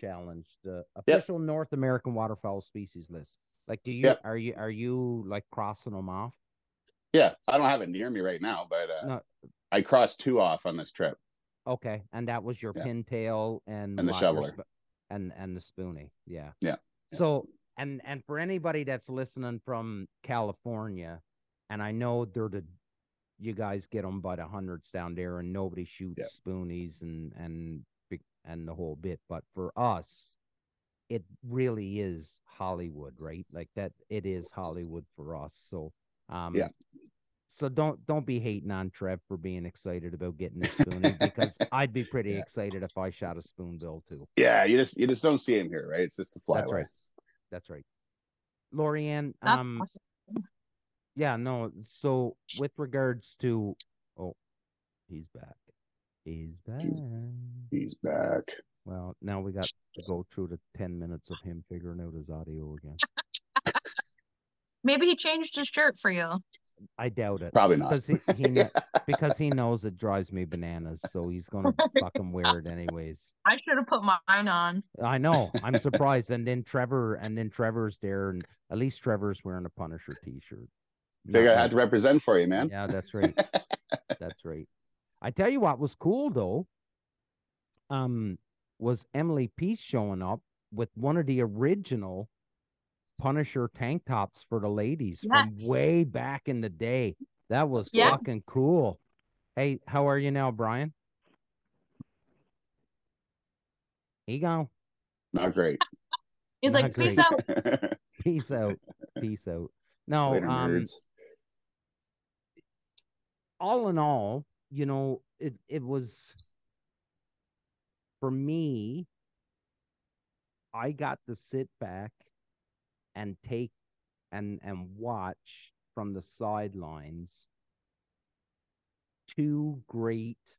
Speaker 2: Challenge, the
Speaker 3: Yep.
Speaker 2: official North American waterfowl species list. Like, do you
Speaker 3: Yep.
Speaker 2: are you are you like crossing them off?
Speaker 3: Yeah, I don't have it near me right now, but uh,
Speaker 2: No.
Speaker 3: I crossed two off on this trip.
Speaker 2: Okay, and that was your
Speaker 3: Yeah.
Speaker 2: pintail and
Speaker 3: And the shoveler.
Speaker 2: sp- and and the spoonie. Yeah.
Speaker 3: Yeah, yeah.
Speaker 2: So and and for anybody that's listening from California, and I know they're the you guys get them by the hundreds down there, and nobody shoots
Speaker 3: Yeah.
Speaker 2: spoonies and and and the whole bit. But for us, it really is Hollywood, right? Like that, it is Hollywood for us. So um,
Speaker 3: Yeah.
Speaker 2: So don't don't be hating on Trev for being excited about getting a spoonie because I'd be pretty
Speaker 3: Yeah.
Speaker 2: excited if I shot a spoonbill too.
Speaker 3: Yeah, you just you just don't see him here, right? It's just the flyaway.
Speaker 2: That's right. That's right. Lori
Speaker 5: Ann,
Speaker 2: um, yeah, no. So with regards to, oh, he's back. He's back.
Speaker 3: He's back.
Speaker 2: Well, now we got to go through the ten minutes of him figuring out his audio again.
Speaker 5: Maybe he changed his shirt for you.
Speaker 2: I doubt it.
Speaker 3: Probably not.
Speaker 2: Because he, he kn- because he knows it drives me bananas, so he's gonna fucking wear it anyways.
Speaker 5: I should have put mine on.
Speaker 2: I know. I'm surprised. And then Trevor, and then Trevor's there, and at least Trevor's wearing a Punisher T-shirt.
Speaker 3: Figure
Speaker 2: Not
Speaker 3: I had
Speaker 2: me.
Speaker 3: to represent for you, man.
Speaker 2: Yeah, that's right. That's right. I tell you what was cool though. Um, was Emily Peace showing up with one of the original Punisher tank tops for the ladies from way back in the day. That was
Speaker 5: Yeah.
Speaker 2: fucking cool. Hey, how are you now, Bryan? Here you go.
Speaker 3: Not great.
Speaker 5: He's
Speaker 2: Not
Speaker 5: like, peace out.
Speaker 2: Peace out. Peace out. No,
Speaker 3: Later,
Speaker 2: um,
Speaker 3: nerds.
Speaker 2: all in all, you know, it it was for me. I got to sit back and take and and watch from the sidelines two great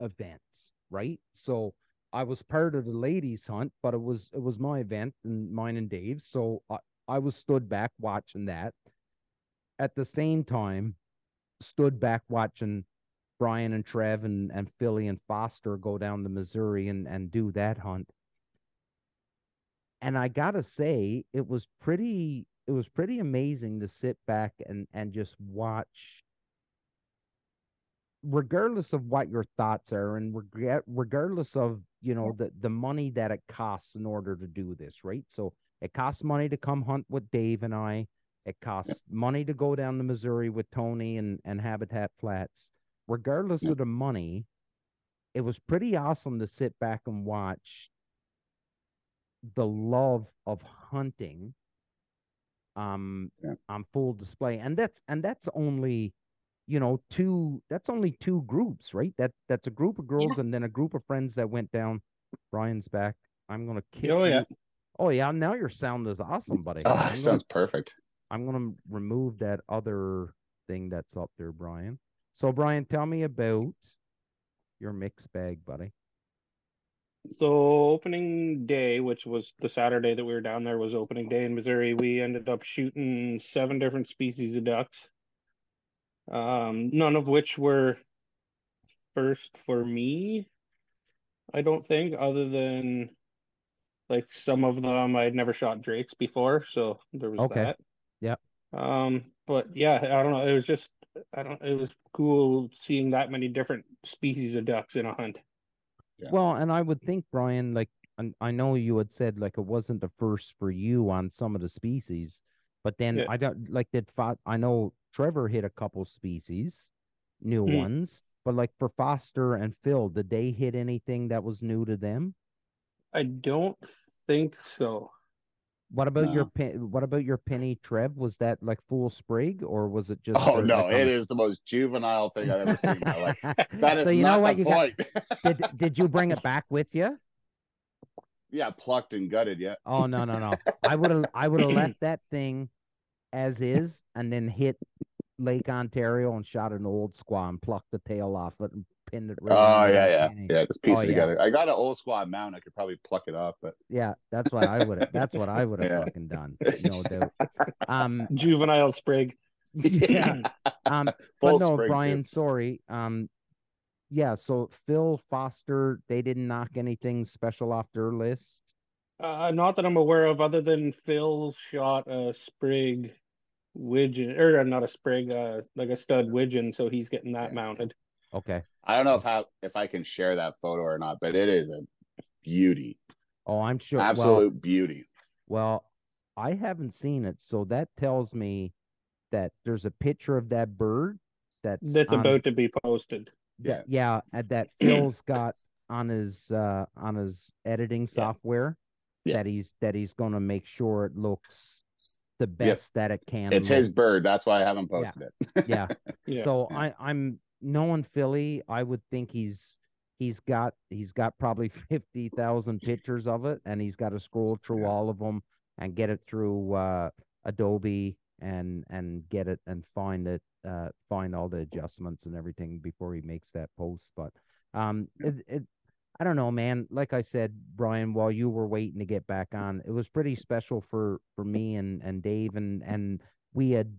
Speaker 2: events, right? So I was part of the ladies hunt, but it was it was my event and mine and Dave's. So I, I was stood back watching that. At the same time, stood back watching Bryan and Trev and, and Philly and Foster go down to Missouri and, and do that hunt. And I gotta say, it was pretty it was pretty amazing to sit back and, and just watch. Regardless of what your thoughts are and reg- regardless of you know the the money that it costs in order to do this right? So it costs money to come hunt with dave and i it costs money to go down to missouri with tony and and habitat flats. Regardless
Speaker 3: Yeah.
Speaker 2: of the money it was pretty awesome to sit back and watch the love of hunting um
Speaker 3: Yeah.
Speaker 2: on full display. And that's and that's only you know two that's only two groups right? That that's a group of girls and then a group of friends that went down. Bryan's back. I'm gonna kill
Speaker 4: Oh, yeah.
Speaker 2: you- oh yeah. Now your sound is awesome buddy.
Speaker 3: Oh, that
Speaker 2: gonna,
Speaker 3: sounds perfect.
Speaker 2: I'm gonna remove that other thing that's up there bryan so bryan tell me about your mixed bag buddy
Speaker 4: So opening day, which was the Saturday that we were down there, was opening day in Missouri. We ended up shooting seven different species of ducks. Um, none of which were first for me, I don't think, other than like some of them I had never shot drakes before, so there was
Speaker 2: Okay.
Speaker 4: that.
Speaker 2: Yep.
Speaker 4: Um, but yeah, I don't know. It was just I don't it was cool seeing that many different species of ducks in a hunt.
Speaker 3: Yeah.
Speaker 2: Well, and I would think, Bryan, like, and I know you had said like it wasn't the first for you on some of the species, but then
Speaker 4: Yeah.
Speaker 2: I don't like did Fo- I know Trevor hit a couple species, new
Speaker 4: Hmm.
Speaker 2: ones, but like for Foster and Phil, did they hit anything that was new to them?
Speaker 4: I don't think so.
Speaker 2: What about your
Speaker 3: No.
Speaker 2: pin? What about your penny, Trev? Was that like full sprig or was it just?
Speaker 3: Oh no,
Speaker 2: like
Speaker 3: it is the most juvenile thing I've ever seen life. That is
Speaker 2: so you
Speaker 3: not
Speaker 2: know what
Speaker 3: the
Speaker 2: you got? Did did you bring it back with you?
Speaker 3: yeah, plucked and gutted. Yeah.
Speaker 2: Oh no no no! I would have I would have left that thing as is, and then hit Lake Ontario and shot an old squaw and plucked the tail off it and pinned it. Right
Speaker 3: Oh yeah, yeah,
Speaker 2: penny.
Speaker 3: yeah. Just piece
Speaker 2: Oh,
Speaker 3: it
Speaker 2: yeah.
Speaker 3: together. I got an old squaw mount. I could probably pluck it off, but
Speaker 2: Yeah, that's what I would have. That's what I would have
Speaker 3: Yeah.
Speaker 2: fucking done. No doubt. Um,
Speaker 4: Juvenile sprig.
Speaker 2: yeah. Um, but
Speaker 3: full
Speaker 2: no,
Speaker 3: spring, too.
Speaker 2: Bryan, sorry. Um, yeah. So Phil Foster, they didn't knock anything special off their list.
Speaker 4: Uh, not that I'm aware of, other than Phil shot a sprig widgeon, or not a sprig, uh, like a stud widgeon, so he's getting that
Speaker 3: Yeah.
Speaker 4: mounted.
Speaker 2: Okay.
Speaker 3: I don't know if how if I can share that photo or not, but it is a beauty,
Speaker 2: Oh, I'm sure. Well,
Speaker 3: absolute beauty.
Speaker 2: Well, I haven't seen it, so that tells me that there's a picture of that bird that's
Speaker 4: That's
Speaker 2: on-
Speaker 4: about to be posted.
Speaker 2: that, yeah, and that Phil's got on his uh on his editing software
Speaker 3: Yeah.
Speaker 2: that he's that he's gonna make sure it looks the best that it can.
Speaker 3: It's
Speaker 2: look.
Speaker 3: his bird. That's why I haven't posted it.
Speaker 2: yeah.
Speaker 4: Yeah.
Speaker 2: So
Speaker 3: Yeah.
Speaker 2: I I'm knowing Philly, I would think he's he's got he's got probably fifty thousand pictures of it, and he's got to scroll through all of them and get it through uh, Adobe and and get it and find it uh, find all the adjustments and everything before he makes that post. But um, it, it I don't know, man. Like I said, Bryan, while you were waiting to get back on, it was pretty special for for me and and Dave and and we had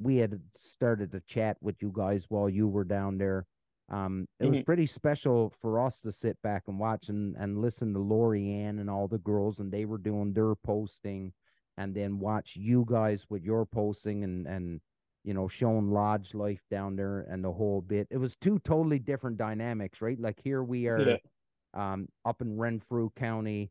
Speaker 2: we had started to chat with you guys while you were down there. Um, it was pretty special for us to sit back and watch and, and listen to Lori Ann and all the girls, and they were doing their posting, and then watch you guys with your posting and and you know showing lodge life down there and the whole bit. It was two totally different dynamics, right? Like here we are,
Speaker 4: Yeah.
Speaker 2: um, up in Renfrew County,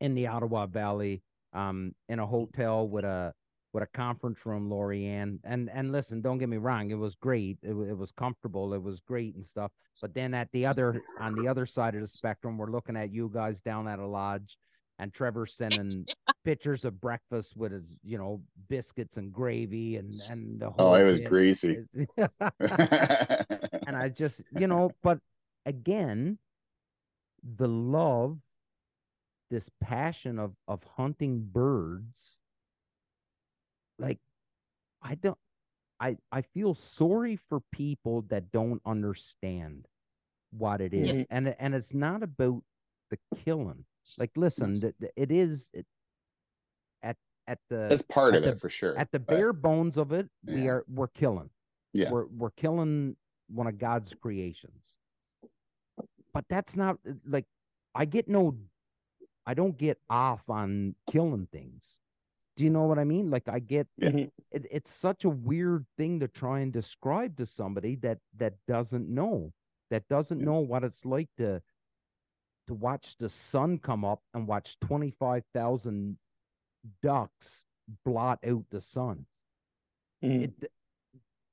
Speaker 2: in the Ottawa Valley, um, in a hotel with a with a conference room, Lori Ann. And and listen, don't get me wrong, it was great. It, it was comfortable. It was great and stuff. But then at the other on the other side of the spectrum, we're looking at you guys down at a lodge, and Trevor sending pictures of breakfast with his, you know, biscuits and gravy and and the oh, whole.
Speaker 3: Oh, it was
Speaker 2: bit.
Speaker 3: greasy.
Speaker 2: and I just, you know, but again, the love, this passion of of hunting birds, like I don't I I feel sorry for people that don't understand what it is.
Speaker 4: Yes.
Speaker 2: And and it's not about the killing. Like listen,
Speaker 3: Yes.
Speaker 2: th- th- it is it, at at the
Speaker 3: That's part of
Speaker 2: the-
Speaker 3: it for sure.
Speaker 2: at the
Speaker 3: but-
Speaker 2: bare bones of it, we
Speaker 3: Yeah.
Speaker 2: are we're killing.
Speaker 3: Yeah.
Speaker 2: We're we're killing one of God's creations. But that's not like I get no I don't get off on killing things. Do you know what I mean? Like I get
Speaker 3: Yeah.
Speaker 4: Mhm.
Speaker 2: it, it's such a weird thing to try and describe to somebody that that doesn't know that doesn't
Speaker 3: Yeah.
Speaker 2: know what it's like to to watch the sun come up and watch 25,000 ducks blot out the sun
Speaker 4: Mhm.
Speaker 2: it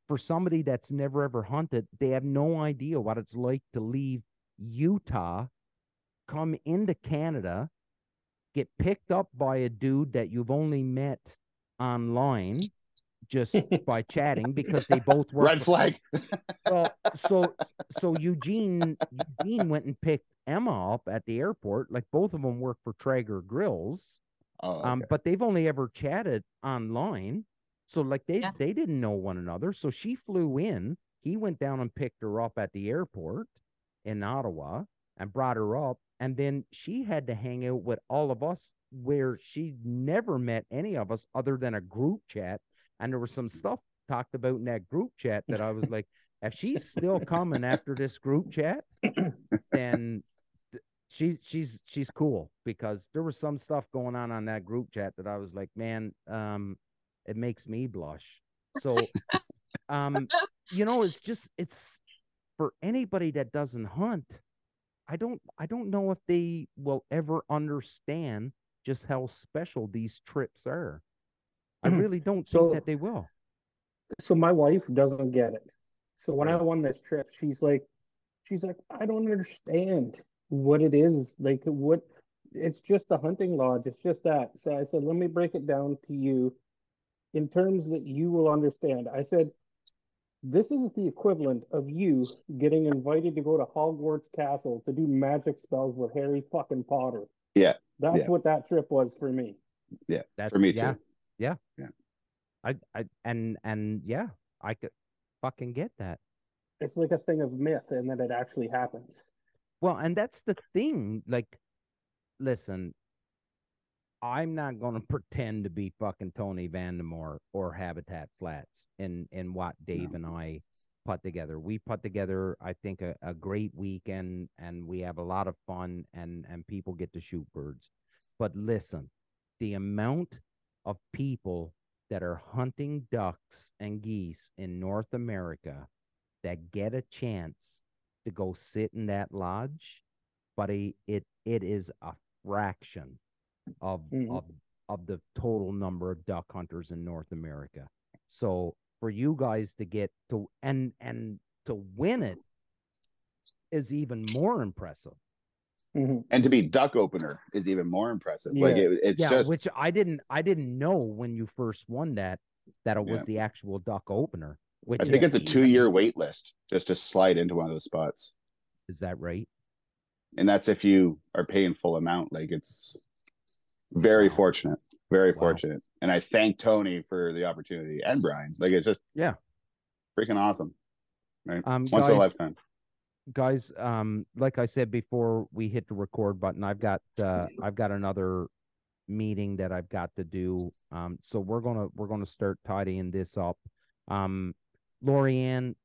Speaker 2: for somebody that's never ever hunted, they have no idea what it's like to leave Utah, come into Canada, get picked up by a dude that you've only met online just by chatting because they both work
Speaker 3: Red
Speaker 2: for-
Speaker 3: flag.
Speaker 2: well, so so Eugene Eugene went and picked Emma up at the airport. Like both of them work for Traeger Grills.
Speaker 3: Oh,
Speaker 2: Um, but they've only ever chatted online. So like they
Speaker 5: Yeah.
Speaker 2: they didn't know one another. So she flew in. He went down and picked her up at the airport in Ottawa and brought her up. And then she had to hang out with all of us where she never met any of us other than a group chat. And there was some stuff talked about in that group chat that I was like, if she's still coming after this group chat, then th- she she's she's cool because there was some stuff going on on that group chat that I was like, man, um, it makes me blush. So, um, you know, it's just it's for anybody that doesn't hunt. I don't I don't know if they will ever understand just how special these trips are. I
Speaker 4: Mhm.
Speaker 2: really don't
Speaker 4: So-
Speaker 2: think that they will.
Speaker 4: so my wife doesn't get it. So when I won this trip, she's like, she's like, I don't understand what it is. Like what it's just the hunting lodge. It's just that. So I said, let me break it down to you in terms that you will understand. I said, this is the equivalent of you getting invited to go to Hogwarts Castle to do magic spells with Harry fucking Potter.
Speaker 3: Yeah,
Speaker 4: That's
Speaker 3: yeah.
Speaker 4: what that trip was for me.
Speaker 2: That's
Speaker 3: For me
Speaker 2: yeah,
Speaker 3: too.
Speaker 2: Yeah.
Speaker 3: Yeah.
Speaker 2: I I and and yeah, I could fucking get that.
Speaker 4: It's like a thing of myth and then it actually happens.
Speaker 2: Well, and that's the thing. Like, listen, I'm not going to pretend to be fucking Tony Vandemore or Habitat Flats and in what Dave
Speaker 3: No.
Speaker 2: and I put together. We put together, I think, a, a great weekend, and we have a lot of fun, and and people get to shoot birds. But listen, the amount of people that are hunting ducks and geese in North America that get a chance to go sit in that lodge, buddy, it it is a fraction of
Speaker 4: Mhm.
Speaker 2: of of the total number of duck hunters in North America. So for you guys to get to and and to win it is even more impressive.
Speaker 4: Mhm.
Speaker 3: And to be duck opener is even more impressive. Like it, it's
Speaker 2: yeah,
Speaker 3: just
Speaker 2: which I didn't I didn't know when you first won that that it was
Speaker 3: Yeah.
Speaker 2: the actual duck opener. Which
Speaker 3: I think it's a two year wait list just to slide into one of those spots.
Speaker 2: Is that right?
Speaker 3: And that's if you are paying full amount. Like it's very fortunate. Very
Speaker 2: Wow.
Speaker 3: fortunate. And I thank Tony for the opportunity and Bryan. Like it's just
Speaker 2: Yeah.
Speaker 3: freaking awesome. Right.
Speaker 2: Um,
Speaker 3: Once in a
Speaker 2: guys,
Speaker 3: lifetime.
Speaker 2: guys um like i said before we hit the record button i've got uh i've got another meeting that I've got to do. Um, so we're gonna we're gonna start tidying this up. Um, Lori Ann,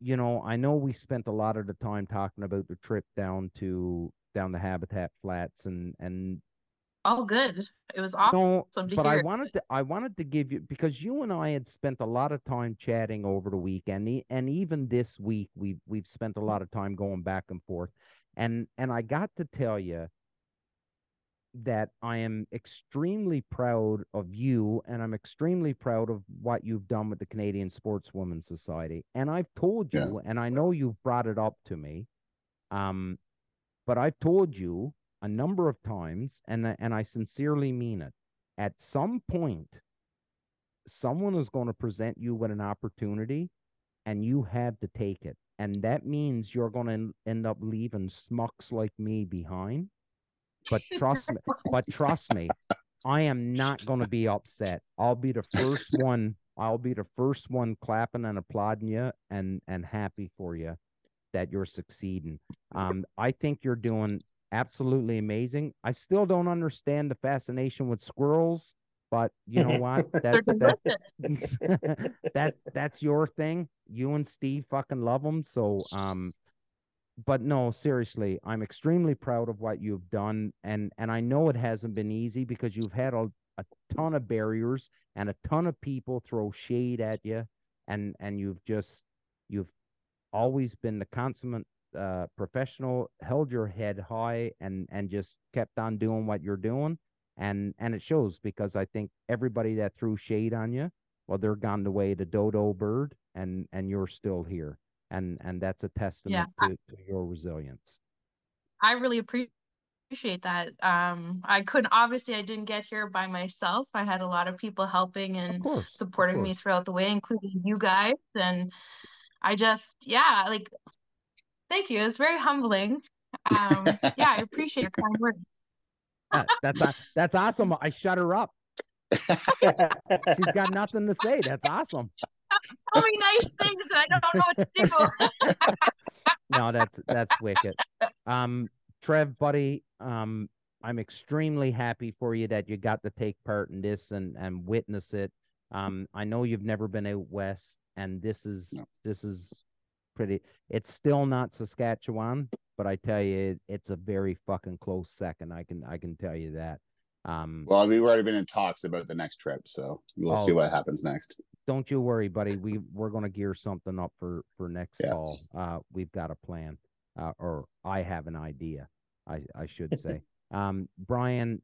Speaker 2: you know, I know we spent a lot of the time talking about the trip down to down the Habitat Flats and and
Speaker 5: All good. It was awesome
Speaker 2: no,
Speaker 5: to
Speaker 2: but I
Speaker 5: hear.
Speaker 2: wanted to I wanted to give you because you and I had spent a lot of time chatting over the weekend, and even this week we've we've spent a lot of time going back and forth, and and I got to tell you that I am extremely proud of you, and I'm extremely proud of what you've done with the Canadian Sportswomen's Society, and I've told you,
Speaker 3: Yes.
Speaker 2: and I know you've brought it up to me, um, but I've told you a number of times, and and I sincerely mean it. At some point, someone is going to present you with an opportunity, and you have to take it, and that means you're going to end up leaving smucks like me behind. But trust me, but trust me, I am not going to be upset. I'll be the first one. I'll be the first one clapping and applauding you, and and happy for you that you're succeeding. Um, I think you're doing absolutely amazing. I still don't understand the fascination with squirrels, but you know what? That, that, that that's your thing. You and Steve fucking love them. So um, but no, seriously, I'm extremely proud of what you've done, and and I know it hasn't been easy because you've had a a ton of barriers and a ton of people throw shade at you, and and you've just you've always been the consummate uh, professional, held your head high, and and just kept on doing what you're doing, and and it shows because I think everybody that threw shade on you, well, they're gone the way the dodo bird, and and you're still here, and and that's a testament
Speaker 5: I-
Speaker 2: to, to your resilience.
Speaker 5: I really appre- appreciate that. Um, I couldn't obviously I didn't get here by myself. I had a lot of people helping and
Speaker 2: course,
Speaker 5: supporting me throughout the way, including you guys. And I just, yeah, like, thank you. It's very humbling. Um, yeah, I appreciate your kind words.
Speaker 2: Uh, that's that's awesome. I shut her up. She's got nothing to say. That's awesome.
Speaker 5: Tell me nice things and I don't know what to do.
Speaker 2: no, that's that's wicked. Um, Trev, buddy, um, I'm extremely happy for you that you got to take part in this and and witness it. Um, I know you've never been out west, and this is
Speaker 3: No.
Speaker 2: this is pretty. It's still not Saskatchewan, but I tell you, it, it's a very fucking close second. I can I can tell you that. Um,
Speaker 3: Well, we've already been in talks about the next trip, so we'll see
Speaker 2: Oh.
Speaker 3: what happens next.
Speaker 2: don't you worry, buddy. We we're gonna gear something up for for next
Speaker 3: Yeah.
Speaker 2: fall. Uh, we've got a plan, uh, or I have an idea. I I should say. um, Bryan,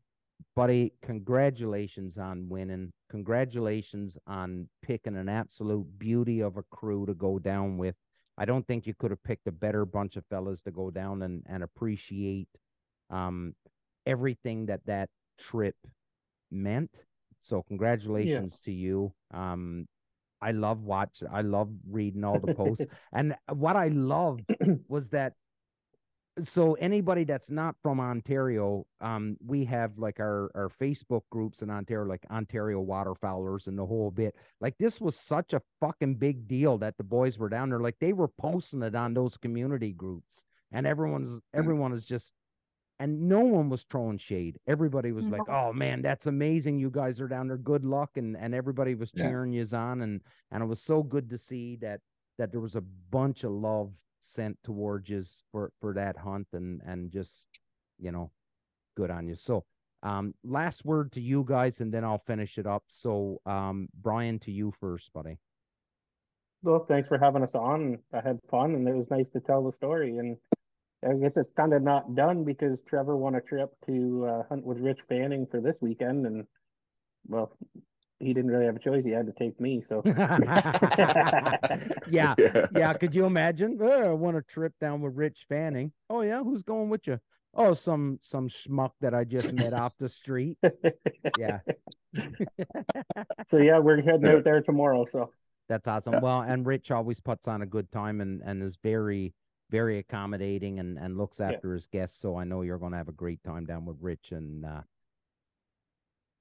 Speaker 2: buddy, congratulations on winning. Congratulations on picking an absolute beauty of a crew to go down with. I don't think you could have picked a better bunch of fellas to go down and and appreciate um everything that that trip meant. So congratulations to you. Um, I love watch. I love reading all the posts, and what I loved was that. So anybody that's not from Ontario, um, we have like our our Facebook groups in Ontario, like Ontario waterfowlers and the whole bit. Like this was such a fucking big deal that the boys were down there. Like they were posting it on those community groups, and everyone's everyone is just and no one was throwing shade. Everybody was like, "Oh man, that's amazing! You guys are down there. Good luck!" and and everybody was
Speaker 3: Yeah.
Speaker 2: cheering you on, and and it was so good to see that that there was a bunch of love sent towards you for for that hunt, and and just you know, good on you. So, um, last word to you guys, and then I'll finish it up. So, um, Bryan, to you first, buddy.
Speaker 4: Well, thanks for having us on. I had fun and it was nice to tell the story. And I guess it's kind of not done because Trevor won a trip to uh, hunt with Rich Fanning for this weekend. And well, he didn't really have a choice. He had to take me. So
Speaker 2: yeah, yeah. Could you imagine? Oh, I want a trip down with Rich Fanning. Oh yeah, who's going with you? Oh, some some schmuck that I just met off the street. Yeah,
Speaker 4: so yeah, we're heading out there tomorrow. So
Speaker 2: that's awesome. Well, and Rich always puts on a good time and and is very very accommodating and and looks
Speaker 4: Yeah.
Speaker 2: after his guests. So I know you're going to have a great time down with Rich and uh,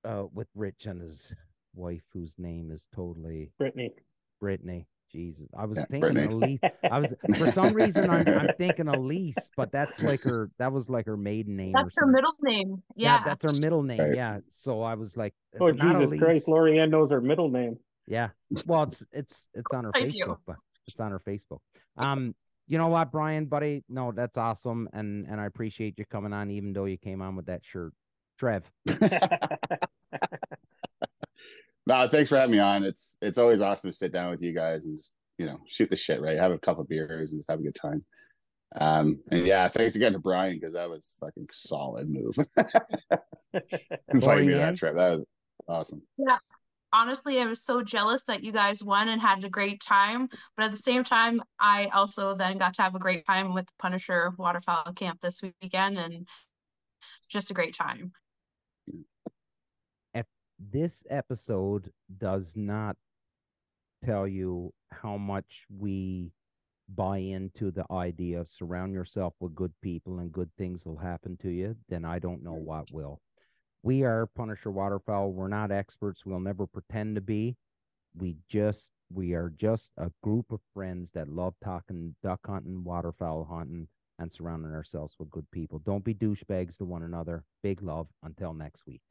Speaker 2: uh with Rich and his wife, whose name is totally
Speaker 4: Brittany,
Speaker 2: Brittany. Jesus, I was
Speaker 3: Yeah,
Speaker 2: thinking
Speaker 3: Brittany.
Speaker 2: Elise. I was for some reason I'm, I'm thinking Elise, but that's like her. That was like her maiden name.
Speaker 5: That's her middle name. Yeah.
Speaker 2: that's her middle name.
Speaker 3: Right.
Speaker 2: Yeah. So I was like, it's
Speaker 4: Oh
Speaker 2: not
Speaker 4: Jesus
Speaker 2: Elise.
Speaker 4: Christ, Lori Ann knows her middle name.
Speaker 2: Yeah. Well, it's it's it's on her
Speaker 5: I do.
Speaker 2: Facebook, but it's on her Facebook. Um, you know what, Bryan, buddy? No, that's awesome, and and I appreciate you coming on, even though you came on with that shirt. Trev,
Speaker 3: no, thanks for having me on. It's it's always awesome to sit down with you guys and just you know shoot the shit, right? Have a couple of beers and just have a good time. Um, and yeah, thanks again to Bryan because that was fucking solid move. Inviting me to
Speaker 2: Lori Ann?
Speaker 3: that trip, that was awesome.
Speaker 5: Yeah, honestly, I was so jealous that you guys won and had a great time. But at the same time, I also then got to have a great time with Punisher Waterfowl Camp this weekend and just a great time.
Speaker 2: This episode does not tell you how much we buy into the idea of surround yourself with good people and good things will happen to you, then I don't know what will. We are Punisher Waterfowl. We're not experts. We'll never pretend to be. We just we are just a group of friends that love talking duck hunting, waterfowl hunting, and surrounding ourselves with good people. Don't be douchebags to one another. Big love. Until next week.